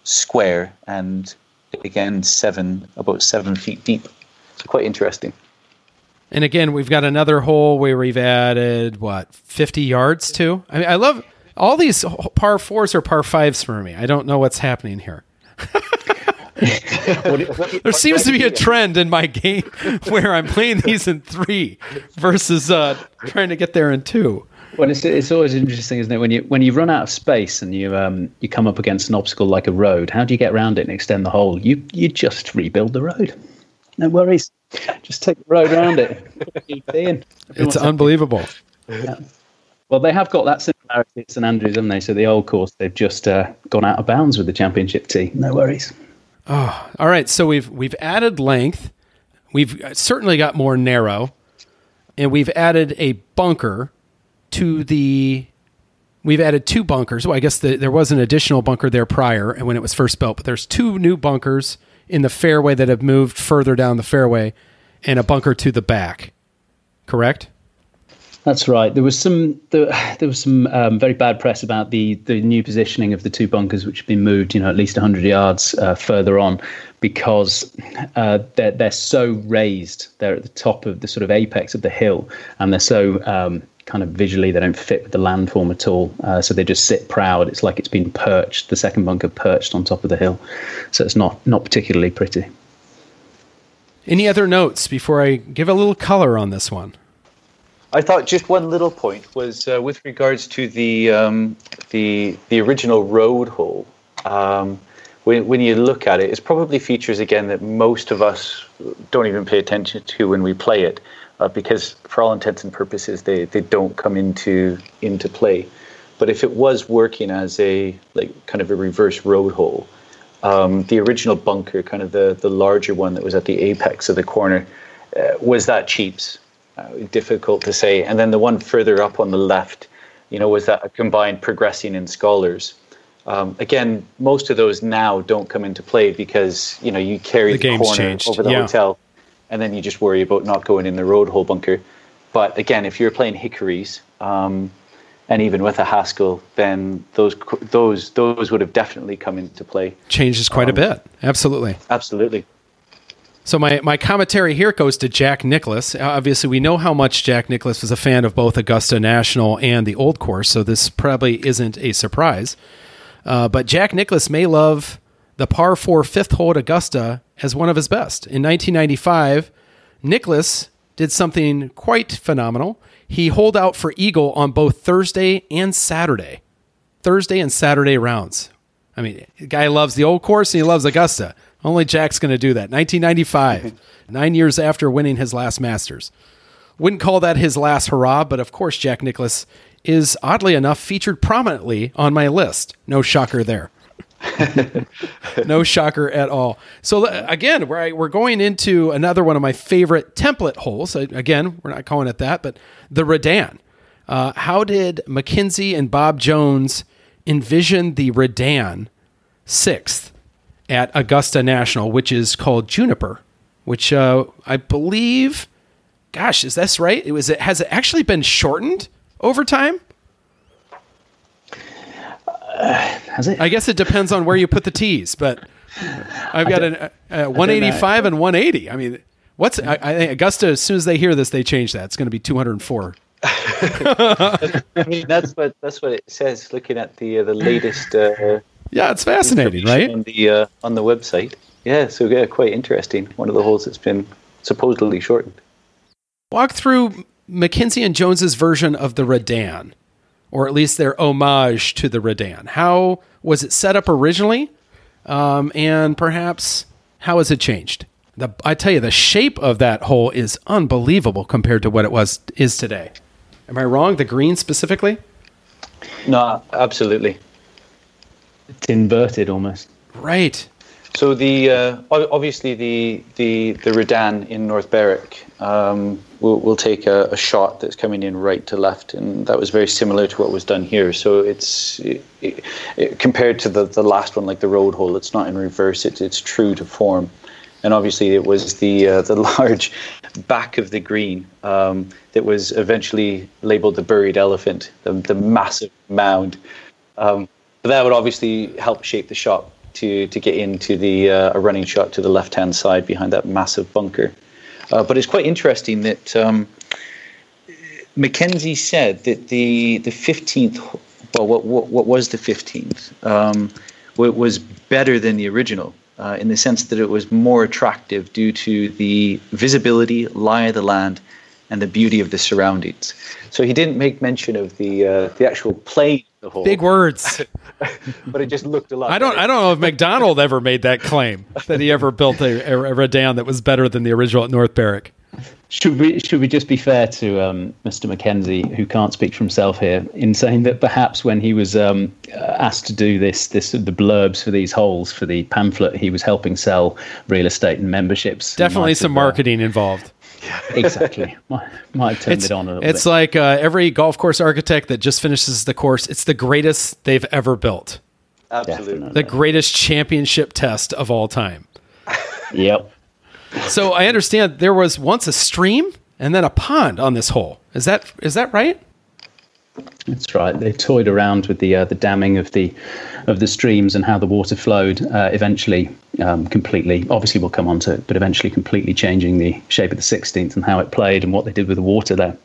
S4: square and again seven about seven feet deep. So quite interesting.
S2: And again, we've got another hole where we've added what fifty yards to. I mean, I love all these par fours or par fives for me. I don't know what's happening here. [LAUGHS] There seems to be a trend in my game [LAUGHS] where I'm playing these in three versus uh, trying to get there in two.
S3: Well, it's, it's always interesting, isn't it? When you when you run out of space and you um, you come up against an obstacle like a road, how do you get around it and extend the hole? You you just rebuild the road. No worries. Just take the road around it.
S2: It's unbelievable.
S3: Well, they have got that similarity at St Andrews, haven't they? So the old course, they've just uh, gone out of bounds with the championship tee. No worries.
S2: Oh, all right, so we've we've added length. We've certainly got more narrow, and we've added a bunker to the. We've added two bunkers. Well, I guess the, there was an additional bunker there prior, and when it was first built, but there's two new bunkers in the fairway that have moved further down the fairway, and a bunker to the back. Correct.
S3: That's right. There was some there, there was some um, very bad press about the the new positioning of the two bunkers, which have been moved, you know, at least 100 yards uh, further on, because uh, they're they're so raised. They're at the top of the sort of apex of the hill, and they're so um, kind of visually they don't fit with the landform at all. Uh, so they just sit proud. It's like it's been perched. The second bunker perched on top of the hill, so it's not not particularly pretty.
S2: Any other notes before I give a little color on this one?
S4: I thought just one little point was uh, with regards to the um, the the original road hole. Um, when when you look at it, it's probably features again that most of us don't even pay attention to when we play it, uh, because for all intents and purposes they, they don't come into into play. But if it was working as a like kind of a reverse road hole, um, the original bunker, kind of the the larger one that was at the apex of the corner, uh, was that cheaps difficult to say. And then the one further up on the left, you know, was that a combined progressing in scholars. Um, again, most of those now don't come into play because you know you carry
S2: The
S4: the, corner
S2: changed,
S4: over the
S2: yeah.
S4: hotel, and then you just worry about not going in the road hole bunker. But again, if you're playing hickories, um, and even with a Haskell, then those those those would have definitely come into play.
S2: Changes quite a bit. Absolutely.
S4: Absolutely.
S2: So my, my commentary here goes to Jack Nicklaus. Obviously, we know how much Jack Nicklaus was a fan of both Augusta National and the Old Course, so this probably isn't a surprise. Uh, but Jack Nicklaus may love the par four fifth hole at Augusta as one of his best. In 1995, Nicklaus did something quite phenomenal. He holed out for Eagle on both Thursday and Saturday. Thursday and Saturday rounds. I mean, the guy loves the old course and he loves Augusta. Only Jack's going to do that. 1995, [LAUGHS] nine years after winning his last Masters. Wouldn't call that his last hurrah, but of course, Jack Nicklaus is oddly enough featured prominently on my list. No shocker there. [LAUGHS] no shocker at all. So again, we're we're going into another one of my favorite template holes. Again, we're not calling it that, but the Redan. Uh, how did MacKenzie and Bob Jones envision the Redan sixth at Augusta National, which is called Juniper, which uh, I believe, gosh, is this right? It was. It has it actually been shortened over time?
S3: Has it?
S2: I guess it depends on where you put the tees, but I've got an, uh, 185 and 180. I mean, what's I, I think Augusta? As soon as they hear this, they change that. It's going to be 204. [LAUGHS]
S4: I mean, that's what that's what it says. Looking at the uh, the latest uh,
S2: Yeah, it's fascinating, right?
S4: On the uh, on the website, yeah. So yeah, quite interesting. One of the holes that's been supposedly shortened.
S2: Walk through MacKenzie and Jones's version of the Redan, or at least their homage to the Redan. How was it set up originally, um, and perhaps how has it changed? The, I tell you, the shape of that hole is unbelievable compared to what it was is today. Am I wrong? The green specifically?
S4: No, absolutely.
S3: It's inverted almost.
S2: Right.
S4: So the uh, obviously the the the Redan in North Berwick um, will will take a, a, shot that's coming in right to left, and that was very similar to what was done here. So it's it, it, compared to the, the last one, like the road hole, it's not in reverse; it's it's true to form. And obviously, it was the uh, the [LAUGHS] large back of the green um, that was eventually labeled the buried elephant, the, the massive mound. Um, but that would obviously help shape the shot to to get into the uh, a running shot to the left hand side behind that massive bunker. Uh, but it's quite interesting that um, MacKenzie said that the the fifteenth, well, what, what, what was the fifteenth? Um, was better than the original. Uh, in the sense that it was more attractive due to the visibility, lie of the land, and the beauty of the surroundings. So he didn't make mention of the uh, the actual plane the whole
S2: big words [LAUGHS]
S4: but it just looked a lot
S2: i don't
S4: better.
S2: i don't know if Macdonald ever made that claim that he ever built a, a, a redan that was better than the original at north berwick
S3: should we should we just be fair to um, Mr. Mackenzie, who can't speak for himself here, in saying that perhaps when he was um, asked to do this, this the blurbs for these holes for the pamphlet, he was helping sell real estate and memberships.
S2: Definitely some have, uh, marketing uh, involved.
S3: Exactly. Might, might have turned
S2: it's,
S3: it on a little bit.
S2: It's
S3: bit.
S2: like uh, every golf course architect that just finishes the course, it's the greatest they've ever built.
S4: Absolutely.
S3: Definitely.
S2: The greatest championship test of all time. [LAUGHS]
S3: yep.
S2: So I understand there was once a stream and then a pond on this hole. Is that is that right?
S3: That's right. They toyed around with the uh, the damming of the of the streams and how the water flowed. Uh, eventually, um, completely. Obviously, we'll come on to it, but eventually, completely changing the shape of the 16th and how it played and what they did with the water there,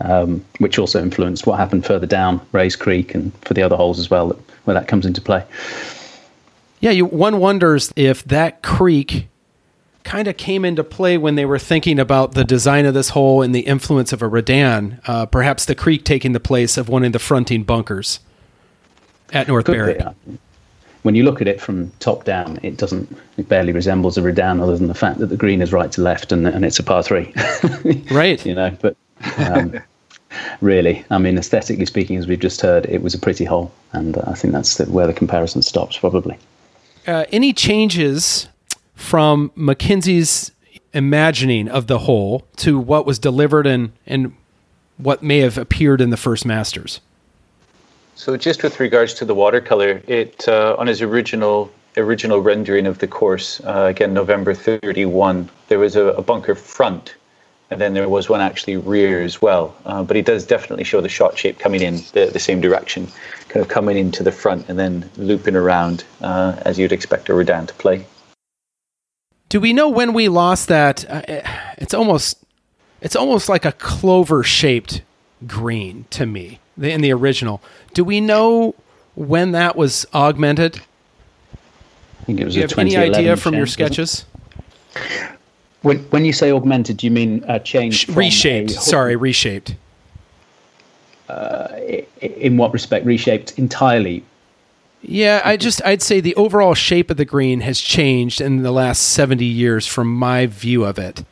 S3: um, which also influenced what happened further down Rae's Creek and for the other holes as well, where that comes into play.
S2: Yeah, you, one wonders if that creek kind of came into play when they were thinking about the design of this hole and the influence of a Redan. Uh, perhaps the creek taking the place of one of the fronting bunkers at North Could Berwick. Be,
S3: When you look at it from top down, it doesn't. It barely resembles a Redan, other than the fact that the green is right to left and, and it's a par three. [LAUGHS]
S2: right.
S3: You know, but um, [LAUGHS] really, I mean, aesthetically speaking, as we've just heard, it was a pretty hole, and uh, I think that's the, where the comparison stops, probably.
S2: Uh, any changes from Mackenzie's imagining of the hole to what was delivered and and what may have appeared in the first masters.
S4: So, just with regards to the watercolor, it uh, on his original original rendering of the course, uh, again November thirty one, there was a, a, bunker front, and then there was one actually rear as well. Uh, but he does definitely show the shot shape coming in the, the same direction, kind of coming into the front and then looping around uh, as you'd expect a Redan to play.
S2: Do we know when we lost that? Uh, it's almost it's almost like a clover shaped green to me in the original. Do we know when that was augmented?
S3: I think it was.
S2: Do you have any idea from your sketches?
S3: When when you say augmented, do you mean uh, changed?
S2: Reshaped. Sorry, reshaped.
S3: Uh, in what respect? Reshaped entirely
S2: yeah, I just I'd say the overall shape of the green has changed in the last 70 years from my view of it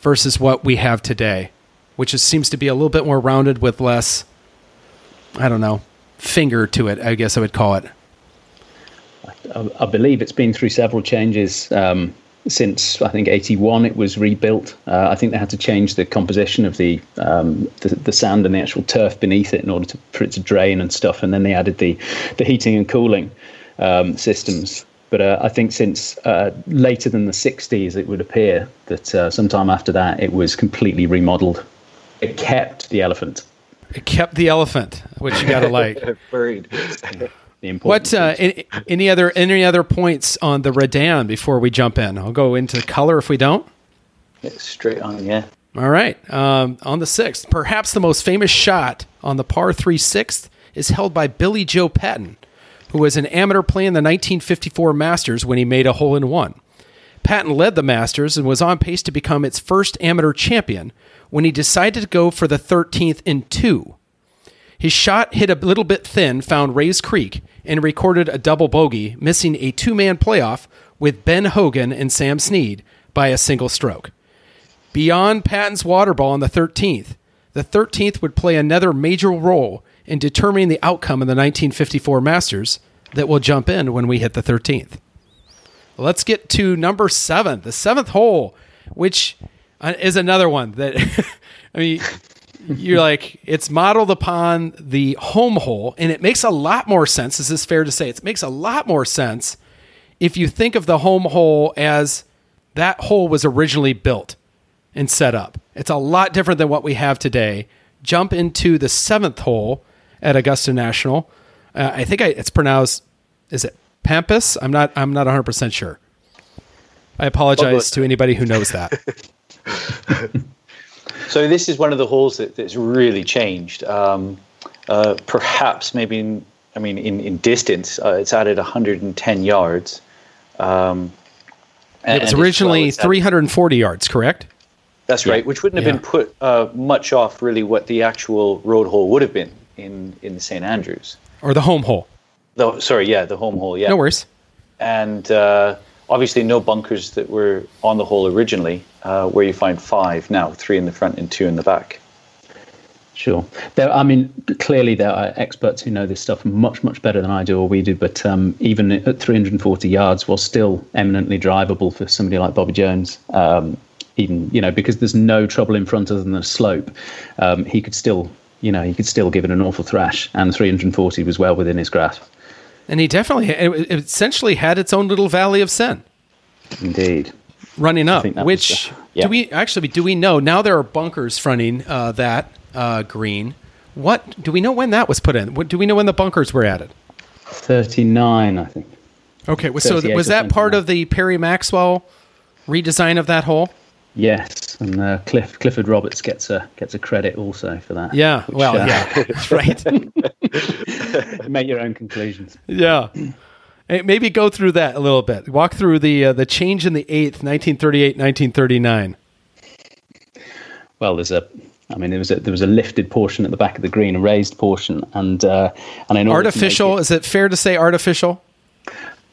S2: versus what we have today, which is, seems to be a little bit more rounded with less I don't know, finger to it, I guess I would call it.
S3: I, I believe it's been through several changes um, since I think '81 it was rebuilt. Uh, I think they had to change the composition of the, um, the, the sand and the actual turf beneath it in order to, for it to drain and stuff. And then they added the the heating and cooling um, systems. But uh, I think since uh, later than the '60s, it would appear that uh, sometime after that it was completely remodeled. It kept the elephant.
S2: It kept the elephant, which you got to like. [LAUGHS]
S4: Buried.
S3: the important.
S2: What uh, any, any, other any other points on the Redan before we jump in? I'll go into color if we don't.
S4: Yeah, straight on, yeah.
S2: All right. Um, on the sixth, perhaps the most famous shot on the par three sixth is held by Billy Joe Patton, who was an amateur playing the 1954 Masters when he made a hole in one. Patton led the Masters and was on pace to become its first amateur champion when he decided to go for the 13th in two. His shot hit a little bit thin, found Rae's Creek, and recorded a double bogey, missing a two man playoff with Ben Hogan and Sam Snead by a single stroke. Beyond Patton's water ball on the 13th, the 13th would play another major role in determining the outcome of the 1954 Masters that will jump in when we hit the 13th. Let's get to number seven, the seventh hole, which uh, is another one that, [LAUGHS] I mean, you're like, it's modeled upon the home hole, and it makes a lot more sense. Is This is fair to say. It makes a lot more sense if you think of the home hole as that hole was originally built and set up. It's a lot different than what we have today. Jump into the seventh hole at Augusta National. Uh, I think I, it's pronounced. Is it Pampas? I'm not. I'm not 100 percent sure. I apologize to anybody who knows that. [LAUGHS]
S4: so this is one of the holes that, that's really changed. Um, uh, perhaps maybe in, I mean in in distance, uh, it's added 110 yards. Um,
S2: it was originally well 340 yards, correct?
S4: That's yeah. right, which wouldn't have yeah. been put uh, much off really what the actual road hole would have been in in St Andrews
S2: or the home hole.
S4: The sorry, yeah, the home hole. Yeah,
S2: no worries.
S4: And uh, obviously, no bunkers that were on the hole originally, uh, where you find five now, three in the front and two in the back.
S3: Sure. There, I mean, clearly there are experts who know this stuff much, much better than I do or we do. But um, even at 340 yards, was still eminently drivable for somebody like Bobby Jones. Um, even you know because there's no trouble in front other than the slope, um, he could still you know he could still give it an awful thrash. And 340 was well within his grasp.
S2: And he definitely it essentially had its own little valley of sin.
S3: Indeed
S2: running up. Which the, yeah. do we actually do we know now? There are bunkers fronting uh, that uh, green. What do we know when that was put in? What, do we know when the bunkers were added?
S3: Thirty nine, I think.
S2: Okay, so was that part of the Perry Maxwell redesign of that hole?
S3: Yes, and uh, Cliff, Clifford Roberts gets a gets a credit also for that.
S2: Yeah, which, well, uh, yeah, [LAUGHS]
S3: right. [LAUGHS] Make your own conclusions.
S2: Yeah. Maybe go through that a little bit. Walk through the uh, the change in the eighth, 1938, 1939.
S3: Well, there's a I mean, there was a, there was a lifted portion at the back of the green, a raised portion, and uh, and in
S2: artificial. It, is it fair to say artificial?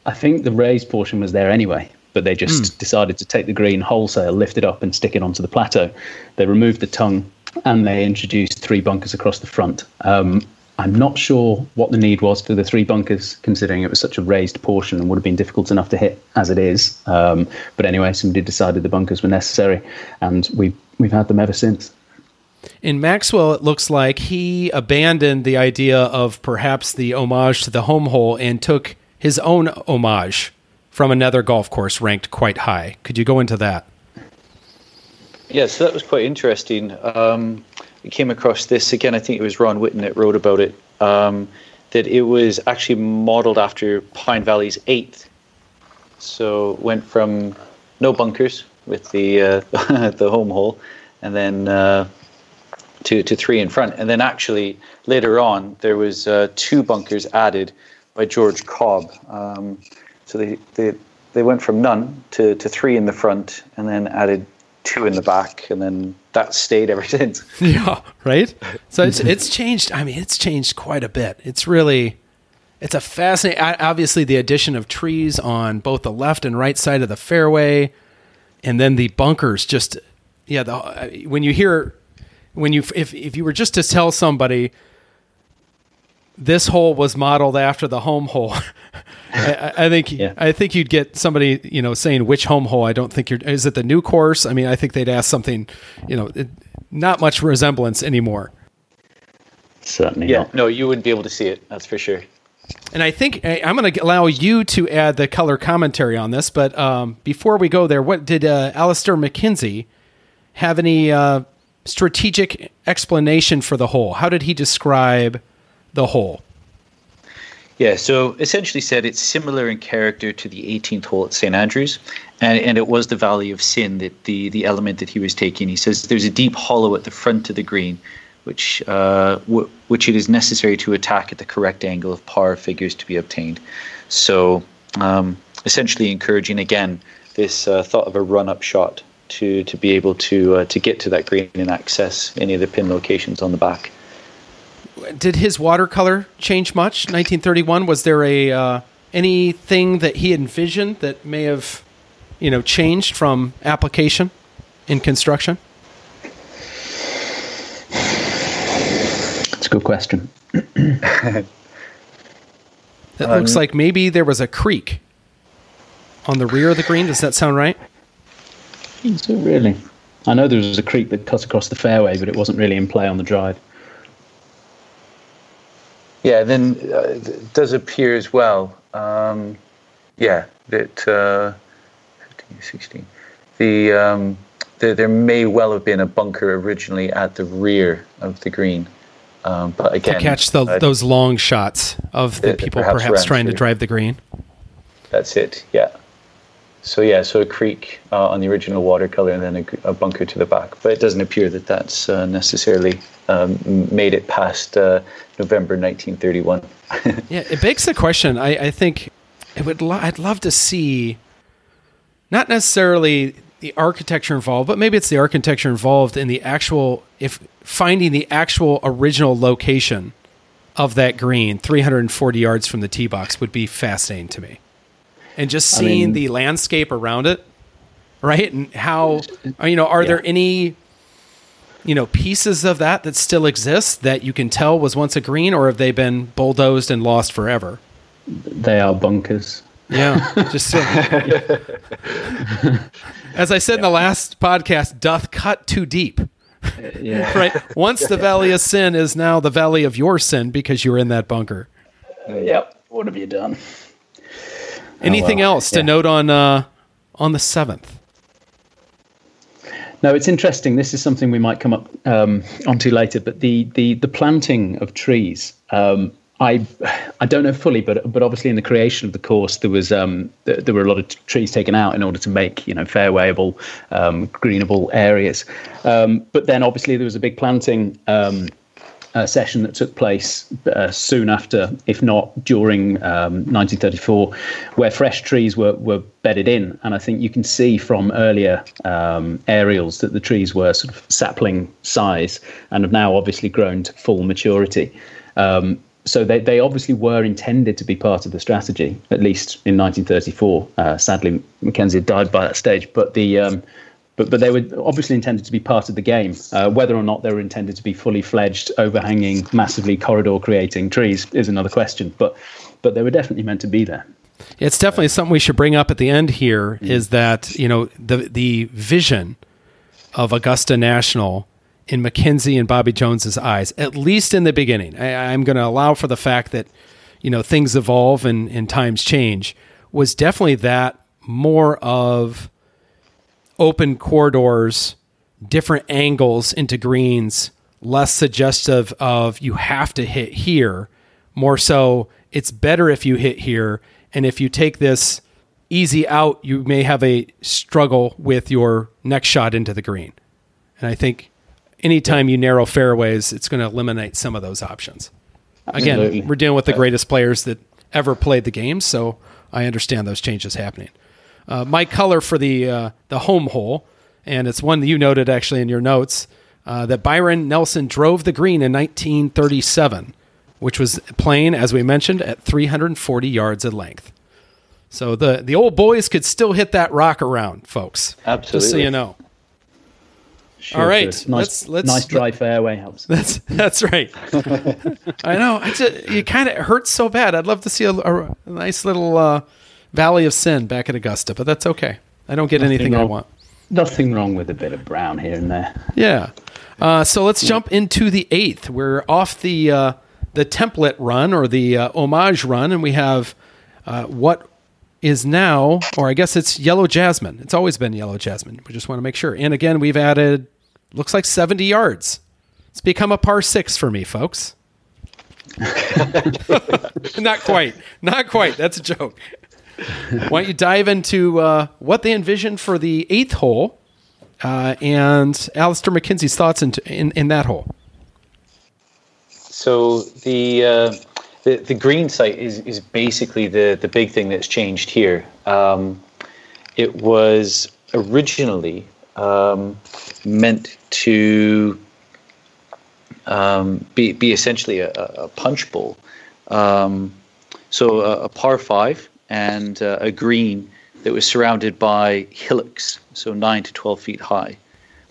S3: I think the raised portion was there anyway, but they just mm. decided to take the green wholesale, lift it up, and stick it onto the plateau. They removed the tongue, and they introduced three bunkers across the front. Um, I'm not sure what the need was for the three bunkers, considering it was such a raised portion and would have been difficult enough to hit as it is. Um, but anyway, somebody decided the bunkers were necessary, and we've we've had them ever since.
S2: In Maxwell, it looks like he abandoned the idea of perhaps the homage to the home hole and took his own homage from another golf course ranked quite high. Could you go into that?
S4: Yes, yeah, so that was quite interesting. Um, I came across this again. I think it was Ron Whitten that wrote about it. Um, that it was actually modeled after Pine Valley's eighth. So went from no bunkers with the uh, [LAUGHS] the home hole, and then uh, to to three in front, and then actually later on there was uh, two bunkers added by George Cobb. Um, so they, they they went from none to, to three in the front, and then added two in the back, and then that stayed ever [LAUGHS] since. [LAUGHS]
S2: Yeah, right. So it's it's changed. I mean, it's changed quite a bit. It's really it's a fascinating. Obviously, the addition of trees on both the left and right side of the fairway, and then the bunkers. Just yeah, the uh, when you hear when you if if you were just to tell somebody this hole was modeled after the home hole. [LAUGHS] I, I, think yeah. I think you'd get somebody you know saying which home hole. I don't think you're. Is it the new course? I mean, I think they'd ask something. You know, it, not much resemblance anymore.
S3: Certainly.
S4: Yeah.
S3: Not.
S4: No, you wouldn't be able to see it. That's for sure.
S2: And I think I, am going to allow you to add the color commentary on this. But um, before we go there, what did uh, Alister MacKenzie have any uh, strategic explanation for the hole? How did he describe the hole?
S4: Yeah, so essentially said it's similar in character to the 18th hole at St Andrews, and, and it was the Valley of Sin that the the element that he was taking. He says there's a deep hollow at the front of the green, which uh, w- which it is necessary to attack at the correct angle of par figures to be obtained. So um, essentially encouraging again this uh, thought of a run up shot to to be able to uh, to get to that green and access any of the pin locations on the back
S2: did his watercolor change much? 1931. Was there a uh, anything that he envisioned that may have, you know, changed from application in construction?
S3: That's a good question.
S2: it um, looks like maybe there was a creek on the rear of the green. Does that sound right?
S3: Is it really? I know there was a creek that cut across the fairway, but it wasn't really in play on the drive.
S4: Yeah, then uh, it does appear as well. Um, yeah, that uh, 15, 16. The, um, the there may well have been a bunker originally at the rear of the green, um, but again,
S2: to catch the,
S4: uh,
S2: those long shots of the people
S4: perhaps
S2: perhaps trying to drive the green.
S4: That's it. Yeah. So yeah, so a creek uh, on the original watercolor, and then a, a bunker to the back. But it doesn't appear that that's uh, necessarily um, made it past uh, November 1931. [LAUGHS]
S2: Yeah, it begs the question. I, I think it would. Lo- I'd love to see, not necessarily the architecture involved, but maybe it's the architecture involved in the actual, if finding the actual original location of that green, 340 yards from the tee box, would be fascinating to me, and just
S3: I
S2: seeing
S3: mean-
S2: the landscape around it, right, and how uh, you know, are there any you know pieces of that that still exist that you can tell was once a green or have they been bulldozed and lost forever
S3: They are bunkers.
S2: yeah just so, as i said in the last podcast doth cut too deep uh,
S3: Yeah. [LAUGHS]
S2: right once the [LAUGHS] valley of sin is now the valley of your sin because you were in that bunker
S3: yep. What have you done?
S2: Anything
S3: well,
S2: else to
S3: yeah.
S2: note on uh on the seventh
S3: No, it's interesting. This is something we might come up um, onto later. But the the the planting of trees, um, I I don't know fully, but but obviously in the creation of the course, there was um, there, there were a lot of t- trees taken out in order to make you know fairwayable, um, greenable areas. Um, but then obviously there was a big planting. Uh, session that took place uh, soon after, if not during um, 1934, where fresh trees were, were bedded in. And I think you can see from earlier um, aerials that the trees were sort of sapling size and have now obviously grown to full maturity. Um, so they, they obviously were intended to be part of the strategy, at least in 1934. Uh, sadly, Mackenzie died by that stage, but the um, but but they were obviously intended to be part of the game. Uh, whether or not they were intended to be fully fledged, overhanging, massively corridor creating trees is another question. But but they were definitely meant to be there.
S2: It's definitely something we should bring up at the end here is that, you know, the the vision of Augusta National in Mackenzie and Bobby Jones's eyes, at least in the beginning. I, I'm going to allow for the fact that, you know, things evolve and, and times change, was definitely that more of open corridors, different angles into greens, less suggestive of you have to hit here, more so it's better if you hit here. And if you take this easy out, you may have a struggle with your next shot into the green. And I think anytime you narrow fairways, it's going to eliminate some of those options. Again,
S3: Absolutely.
S2: we're dealing with the uh, greatest players that ever played the game, so I understand those changes happening. Uh, my color for the uh, the home hole, and it's one that you noted actually in your notes, uh, that Byron Nelson drove the green in 1937, which was playing, as we mentioned, at 340 yards in length. So the the old boys could still hit that rock around, folks. Absolutely. Just so you know.
S3: Sure,
S2: All right, let's-
S3: nice,
S2: let's-
S3: nice dry fairway helps. [LAUGHS]
S2: That's that's right. [LAUGHS] I know. Just, it kind of hurts so bad. I'd love to see a, a- a nice little uh, valley of sin back at Augusta, but that's okay. I don't get anything I want.
S3: Nothing wrong with a bit of brown here and there.
S2: Yeah. Uh, so let's jump into the eighth. We're off the uh, the template run or the uh, homage run, and we have uh, what is now, or I guess it's yellow jasmine. It's always been yellow jasmine. We just want to make sure. And again, we've added looks like seventy yards. It's become a par six for me, folks. [LAUGHS] [LAUGHS] not quite. Not quite. That's a joke. [LAUGHS] Why don't you dive into uh, what they envisioned for the eighth hole uh, and Alister MacKenzie's thoughts in, in, in that hole?
S4: So the uh, the the green site is is basically the the big thing that's changed here. Um, it was originally um, meant to um, be be essentially a, a punch bowl. Um, so a, a par five and uh, a green that was surrounded by hillocks, so nine to twelve feet high.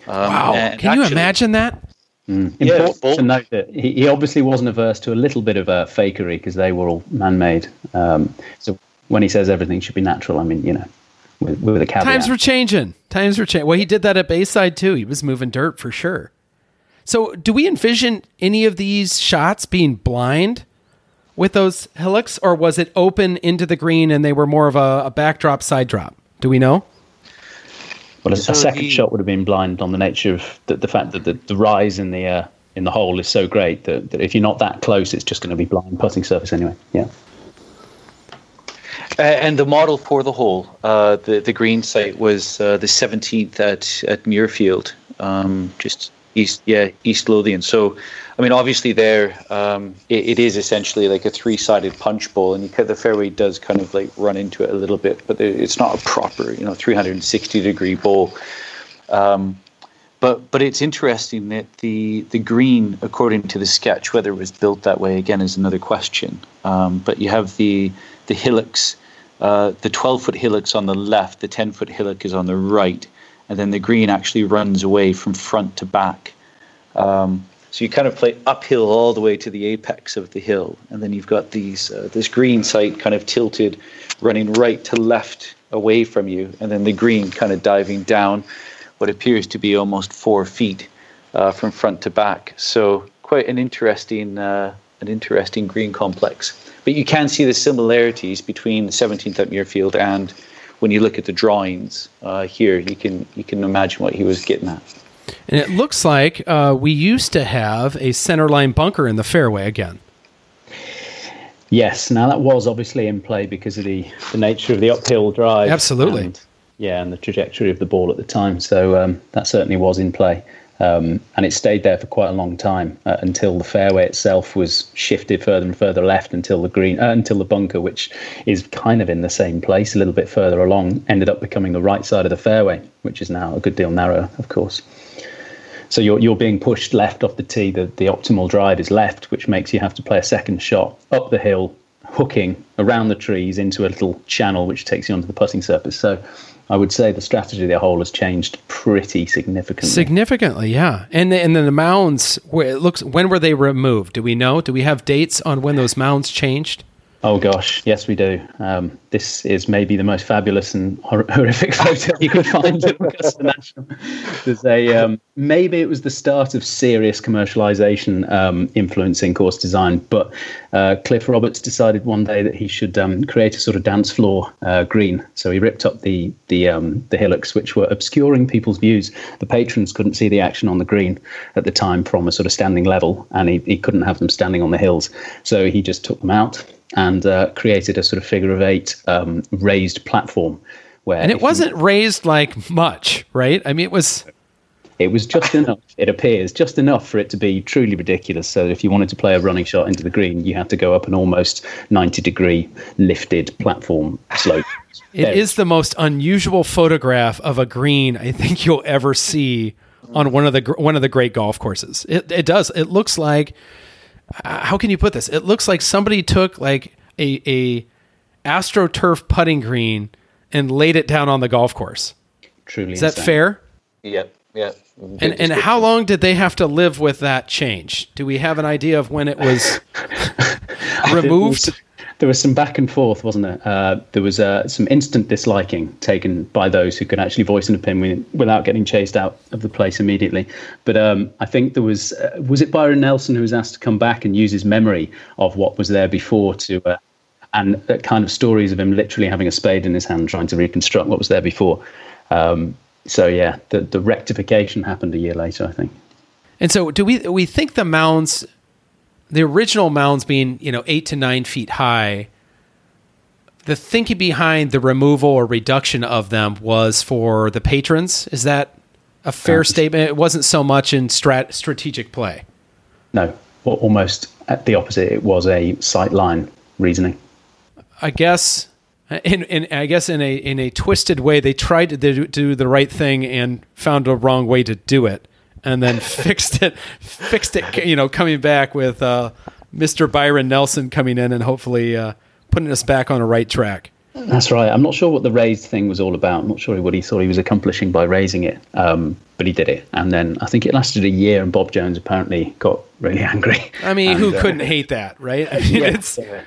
S4: Um,
S2: Wow.
S4: and
S2: Can you imagine that?
S3: Important
S4: bold.
S3: to note that he, he obviously wasn't averse to a little bit of a fakery because they were all man-made. Um, so when he says everything should be natural, I mean, you know, with, with a caveat.
S2: Times were changing. Times were changing. Well, he did that at Bayside too. He was moving dirt for sure. So, do we envision any of these shots being blind with those hillocks, or was it open into the green and they were more of a, a backdrop side drop? Do we know?
S3: Well, a,
S4: So
S3: a second
S4: the-
S3: shot would have been blind on the nature of the, the fact that the, the rise in the uh, in the hole is so great that, that if you're not that close, it's just going to be blind putting surface anyway. Yeah.
S4: Uh, and the model for the hole, uh, the the green site was uh, the 17th at at Muirfield, um, just east yeah East Lothian. So, I mean, obviously there um, it, it is essentially like a three-sided punch bowl, and you the fairway does kind of like run into it a little bit, but it's not a proper you know 360 degree bowl. Um, but but it's interesting that the the green, according to the sketch, whether it was built that way again is another question. Um, but you have the the hillocks, uh, the 12 foot hillocks on the left, the 10 foot hillock is on the right, and then the green actually runs away from front to back. Um, so you kind of play uphill all the way to the apex of the hill, and then you've got these uh, this green site kind of tilted, running right to left away from you, and then the green kind of diving down what appears to be almost four feet uh, from front to back. So quite an interesting uh, an interesting green complex. But you can see the similarities between the 17th at Muirfield and when you look at the drawings uh, here, you can you can imagine what he was getting at.
S2: And it looks like uh, we used to have a center line bunker in the fairway again.
S3: Yes. Now that was obviously in play because of the, the nature of the uphill drive.
S2: Absolutely.
S3: and- yeah, and the trajectory of the ball at the time. So um, that certainly was in play. Um, and it stayed there for quite a long time uh, until the fairway itself was shifted further and further left until the green, uh, until the bunker, which is kind of in the same place, a little bit further along, ended up becoming the right side of the fairway, which is now a good deal narrower, of course. So you're you're being pushed left off the tee. The the optimal drive is left, which makes you have to play a second shot up the hill, hooking around the trees into a little channel, which takes you onto the putting surface. So I would say the strategy of the whole has changed pretty significantly.
S2: Significantly, yeah. And the, and then the mounds, where it looks, when were they removed? Do we know? Do we have dates on when those mounds changed?
S3: Oh gosh, yes we do. Um, this is maybe the most fabulous and hor- [LAUGHS] horrific photo you could find at Augusta National. There's a um, maybe it was the start of serious commercialization um, influencing course design, but uh, Cliff Roberts decided one day that he should um, create a sort of dance floor uh, green. So he ripped up the the um, the hillocks, which were obscuring people's views. The patrons couldn't see the action on the green at the time from a sort of standing level, and he, he couldn't have them standing on the hills. So he just took them out and uh, created a sort of figure of eight um, raised platform where
S2: And it wasn't raised like much, right? I mean, it was.
S3: it was just enough [LAUGHS] it appears just enough for it to be truly ridiculous so if you wanted to play a running shot into the green you had to go up an almost 90 degree lifted platform slope [LAUGHS]
S2: It is the most unusual photograph of a green I think you'll ever see on one of the one of the great golf courses. It it does. It looks like uh, how can you put this? It looks like somebody took like a a astroturf putting green and laid it down on the golf course.
S3: truly
S2: Is that
S3: insane.
S2: fair?
S4: Yep, yeah.
S2: And and how long did they have to live with that change? Do we have an idea of when it was [LAUGHS] removed?
S3: There was some back and forth wasn't there? Uh, there was uh, some instant disliking taken by those who could actually voice an opinion without getting chased out of the place immediately. But um, i think there was uh, was it byron nelson who was asked to come back and use his memory of what was there before to uh, and uh, kind of stories of him literally having a spade in his hand trying to reconstruct what was there before? Um, so yeah the, the rectification happened a year later i think.
S2: And so, do we we think the mounds, the original mounds being you know eight to nine feet high, the thinking behind the removal or reduction of them was for the patrons? Is that a fair statement? It wasn't so much in strat strategic play.
S3: no almost at the opposite it was a sight line reasoning
S2: I guess. In, in I guess in a in a twisted way, they tried to do, do the right thing and found a wrong way to do it, and then [LAUGHS] fixed it. Fixed it. You know, coming back with uh, Mr. Byron Nelson coming in and hopefully uh, putting us back on a right track.
S3: That's right. I'm not sure what the raised thing was all about. I'm not sure what he thought he was accomplishing by raising it, um, but he did it. And then I think it lasted a year, and Bob Jones apparently got really [LAUGHS] angry.
S2: I mean,
S3: And,
S2: who
S3: uh,
S2: couldn't hate that, right? I mean, [LAUGHS]
S3: yeah,
S2: it's
S3: yeah.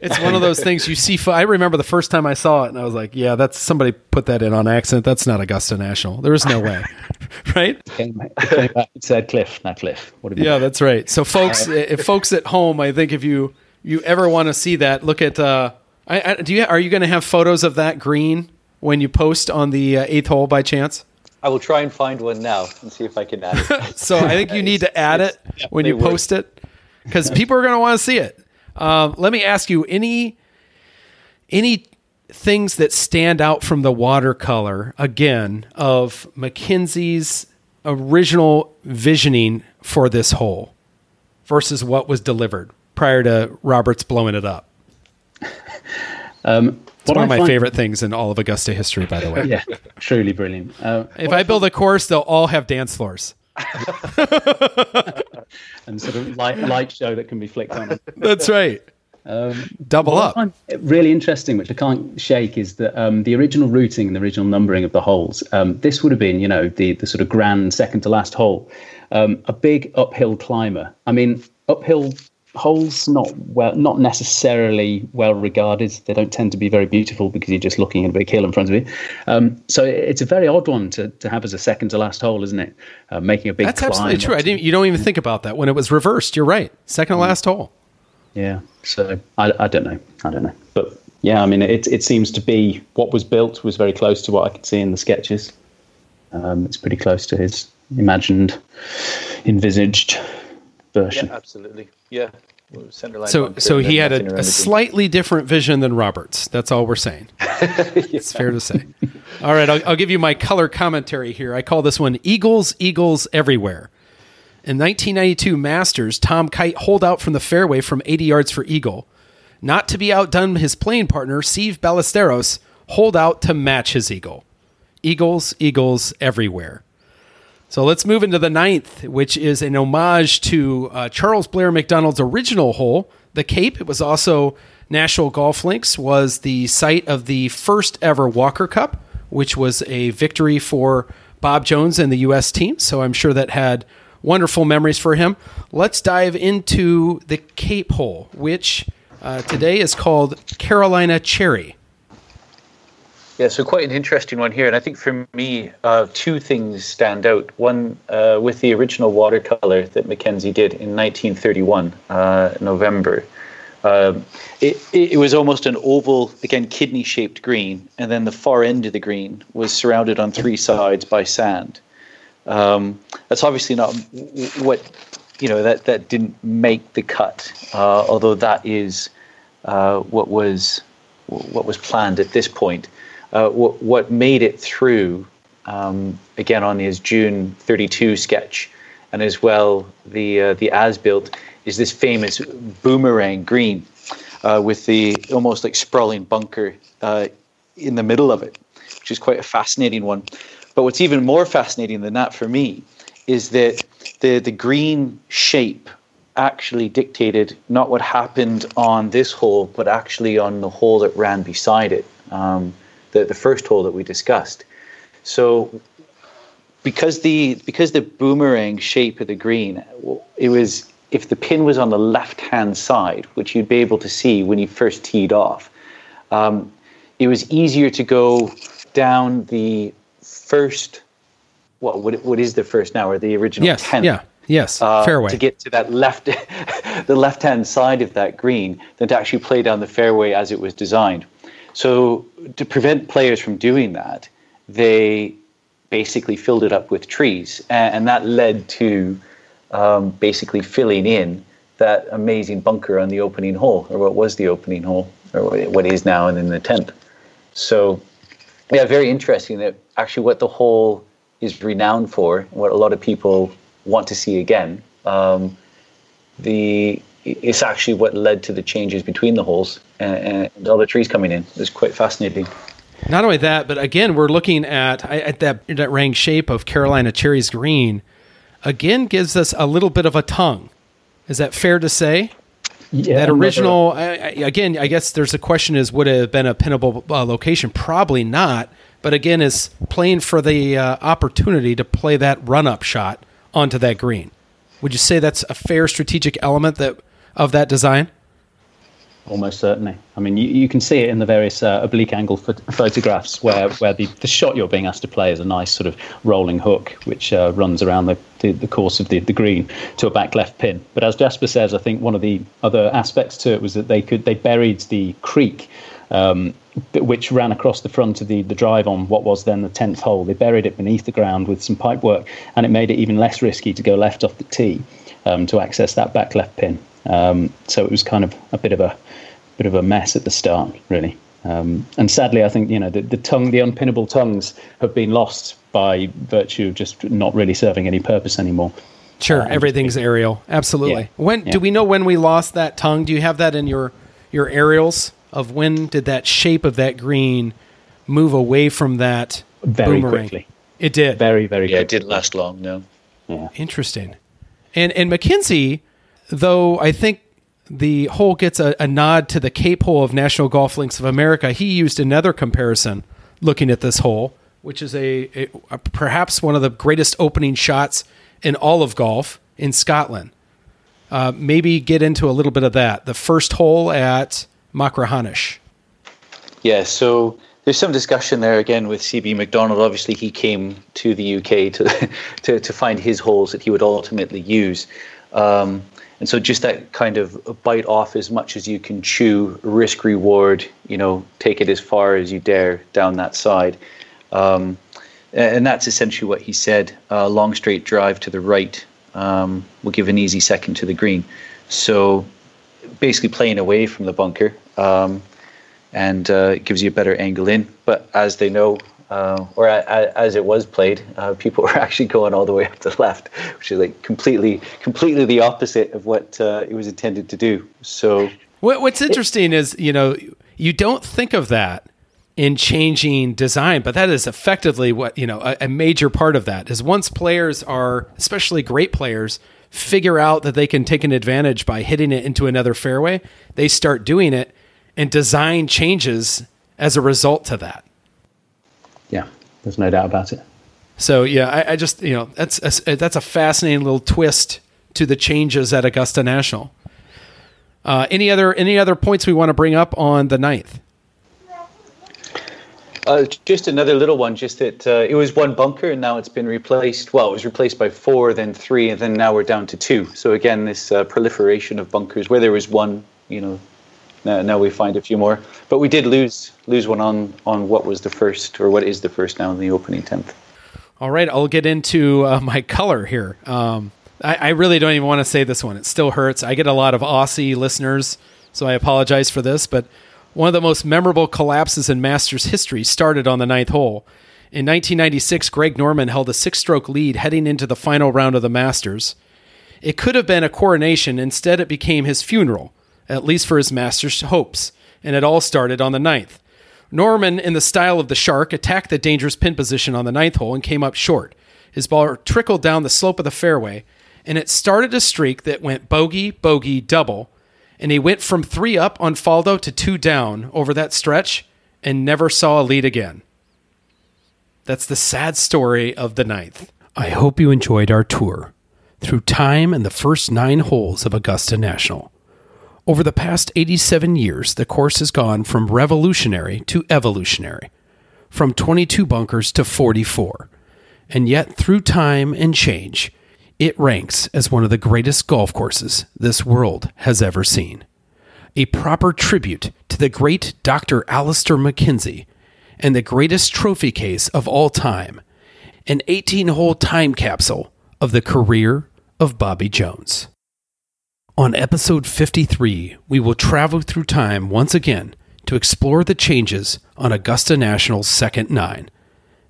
S2: It's one of those things you see. I remember the first time I saw it, and I was like, "Yeah, that's somebody put that in on accident. That's not Augusta National. There is no way, [LAUGHS] right?"
S3: It's said Cliff, not Cliff.
S2: yeah, that's right. So, folks, if folks at home, I think if you you ever want to see that, look at. Uh, I, I, do you are you going to have photos of that green when you post on the uh, eighth hole by chance?
S4: I will try and find one now and see if I can add it. [LAUGHS]
S2: so I think you need to add it when you post it because people are going to want to see it. Um, let me ask you any any things that stand out from the watercolor again of Mackenzie's original visioning for this hole versus what was delivered prior to Roberts blowing it up. [LAUGHS] Um, it's one of my find, favorite things in all of Augusta history, by the way. [LAUGHS]
S3: Yeah, truly brilliant.
S2: Uh, if I build a course, they'll all have dance floors. [LAUGHS]
S3: and sort of light, light show that can be flicked on.
S2: That's right. Um, Double up.
S3: really interesting, which I can't shake, is that um, the original routing and the original numbering of the holes. Um, this would have been, you know, the the sort of grand second to last hole, um, a big uphill climber. I mean, uphill holes not well not necessarily well regarded. They don't tend to be very beautiful because you're just looking at a big hill in front of you. Um, so it's a very odd one to, to have as a second to last hole isn't it? Uh, making a big
S2: that's absolutely true. I didn't, you don't even think about that. When it was reversed you're right. Second to mm. last hole.
S3: Yeah so I, I don't know. I don't know. But yeah i mean it, it seems to be what was built was very close to what i could see in the sketches. Um, it's pretty close to his imagined envisaged version.
S4: Yeah, absolutely. Yeah.
S2: So, so he had a, a slightly different vision than Roberts. That's all we're saying. yeah. [LAUGHS] It's fair to say. All right, I'll, I'll give you my color commentary here. I call this one Eagles, Eagles Everywhere. In 1992 Masters, Tom Kite holed out from the fairway from 80 yards for eagle. Not to be outdone, his playing partner, Seve Ballesteros, holed out to match his eagle. Eagles, Eagles everywhere. So let's move into the ninth, which is an homage to uh, Charles Blair Macdonald's original hole, the Cape. It was also National Golf Links was the site of the first ever Walker Cup, which was a victory for Bob Jones and the U.S. team. So I'm sure that had wonderful memories for him. Let's dive into the Cape hole, which uh, today is called Carolina Cherry.
S4: Yeah, so quite an interesting one here. And I think for me, uh, two things stand out. One, uh, with the original watercolor that Mackenzie did in 1931, uh, November. Um, it, it was almost an oval, again, kidney shaped green. And then the far end of the green was surrounded on three sides by sand. Um, that's obviously not what, you know, that, that didn't make the cut, uh, although that is uh, what was what was planned at this point uh, what, what made it through, um, again on his June 32 sketch, and as well the uh, the as built is this famous boomerang green uh, with the almost like sprawling bunker uh, in the middle of it, which is quite a fascinating one. But what's even more fascinating than that for me is that the the green shape actually dictated not what happened on this hole, but actually on the hole that ran beside it. Um, the, the first hole that we discussed. So because the because the boomerang shape of the green, it was if the pin was on the left hand side, which you'd be able to see when you first teed off, um, it was easier to go down the first. Well, what what is the first now, or the original
S2: yes,
S4: tenth?
S2: Yeah. Yes, uh, fairway.
S4: To get to that left, [LAUGHS] the left-hand side of that green, than to actually play down the fairway as it was designed. So to prevent players from doing that, they basically filled it up with trees, and, that led to um, basically filling in that amazing bunker on the opening hole, or what was the opening hole, or what is now, and then the tenth. So, yeah, very interesting that actually what the hole is renowned for, what a lot of people want to see again. Um, the it's actually what led to the changes between the holes and, and all the trees coming in. It's quite fascinating.
S2: Not only that, but again, we're looking at at that that rang shape of Carolina cherries green. Again, gives us a little bit of a tongue. Is that fair to say? Yeah, that original. I, again, I guess there's a question: is would it have been a pinnable uh, location? Probably not. But again, is playing for the uh, opportunity to play that run up shot onto that green. Would you say that's a fair strategic element that of that design?
S3: almost certainly. I mean, you, you can see it in the various uh, oblique angle ph- photographs where, where the, the shot you're being asked to play is a nice sort of rolling hook which uh, runs around the, the, the, course of the, the green to a back left pin. But as Jasper says, I think one of the other aspects to it was that they could they buried the creek. Um, which ran across the front of the, the drive on what was then the 10th hole. They buried it beneath the ground with some pipe work, and it made it even less risky to go left off the tee um, to access that back left pin. Um, so it was kind of a bit of a bit of a mess at the start, really. Um, and sadly, I think you know the, the tongue, the unpinnable tongues, have been lost by virtue of just not really serving any purpose anymore.
S2: Sure, uh, everything's aerial. Absolutely. Yeah, when yeah. do we know when we lost that tongue? Do you have that in your your aerials of when did that shape of that green move away from that
S3: very
S2: boomerang?
S3: quickly?
S2: It did
S3: very very.
S4: Yeah,
S3: quickly.
S4: it didn't last long. No.
S3: Yeah.
S2: Interesting. And and Mackenzie, though I think the hole gets a, a, nod to the Cape hole of National Golf Links of America. He used another comparison looking at this hole, which is a, a, a perhaps one of the greatest opening shots in all of golf in Scotland. Uh, maybe get into a little bit of that. The first hole at Machrihanish.
S4: Yeah, so there's some discussion there again with CB Macdonald. Obviously, he came to the UK to [LAUGHS] to, to find his holes that he would ultimately use. Um, and so just that kind of bite off as much as you can chew, risk reward, you know, take it as far as you dare down that side. Um, and that's essentially what he said. Uh, long straight drive to the right um, will give an easy second to the green. So basically playing away from the bunker um, and uh, it gives you a better angle in. But as they know, uh, or a, a, as it was played, uh, people [LAUGHS] were actually going all the way up to the left, which is like completely, completely the opposite of what uh, it was intended to do. So,
S2: what, what's interesting it, is you know you don't think of that in changing design, but that is effectively what you know a, a major part of that is once players are, especially great players, figure out that they can take an advantage by hitting it into another fairway, they start doing it, and design changes as a result to that
S3: yeah, there's no doubt about it.
S2: So yeah, I, I just you know that's a, that's a fascinating little twist to the changes at Augusta National. Uh, any other any other points we want to bring up on the ninth?
S4: Uh, just another little one. Just that uh, it was one bunker, and now it's been replaced. Well, it was replaced by four, then three, and then now we're down to two. So again, this uh, proliferation of bunkers, where there was one, you know, now, now we find a few more. But we did lose lose one on on what was the first or what is the first now in the opening tenth.
S2: All right, I'll get into uh, my color here. Um, I, I, really don't even want to say this one. It still hurts. I get a lot of Aussie listeners, so I apologize for this. But one of the most memorable collapses in Masters history started on the ninth hole. In 1996, Greg Norman held a six stroke lead heading into the final round of the Masters. It could have been a coronation, instead, it became his funeral at least for his master's hopes, and it all started on the ninth. Norman, in the style of the shark, attacked the dangerous pin position on the ninth hole and came up short. His ball trickled down the slope of the fairway, and it started a streak that went bogey, bogey, double, and he went from three up on Faldo to two down over that stretch and never saw a lead again. That's the sad story of the ninth. I hope you enjoyed our tour through time and the first nine holes of Augusta National. Over the past 87 years, the course has gone from revolutionary to evolutionary, from 22 bunkers to 44. And yet, through time and change, it ranks as one of the greatest golf courses this world has ever seen. A proper tribute to the great Dr. Alister MacKenzie and the greatest trophy case of all time, an 18 hole time capsule of the career of Bobby Jones. On episode 53, we will travel through time once again to explore the changes on Augusta National's second nine.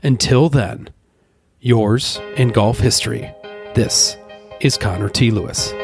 S2: Until then, yours in golf history, this is Connor T. Lewis.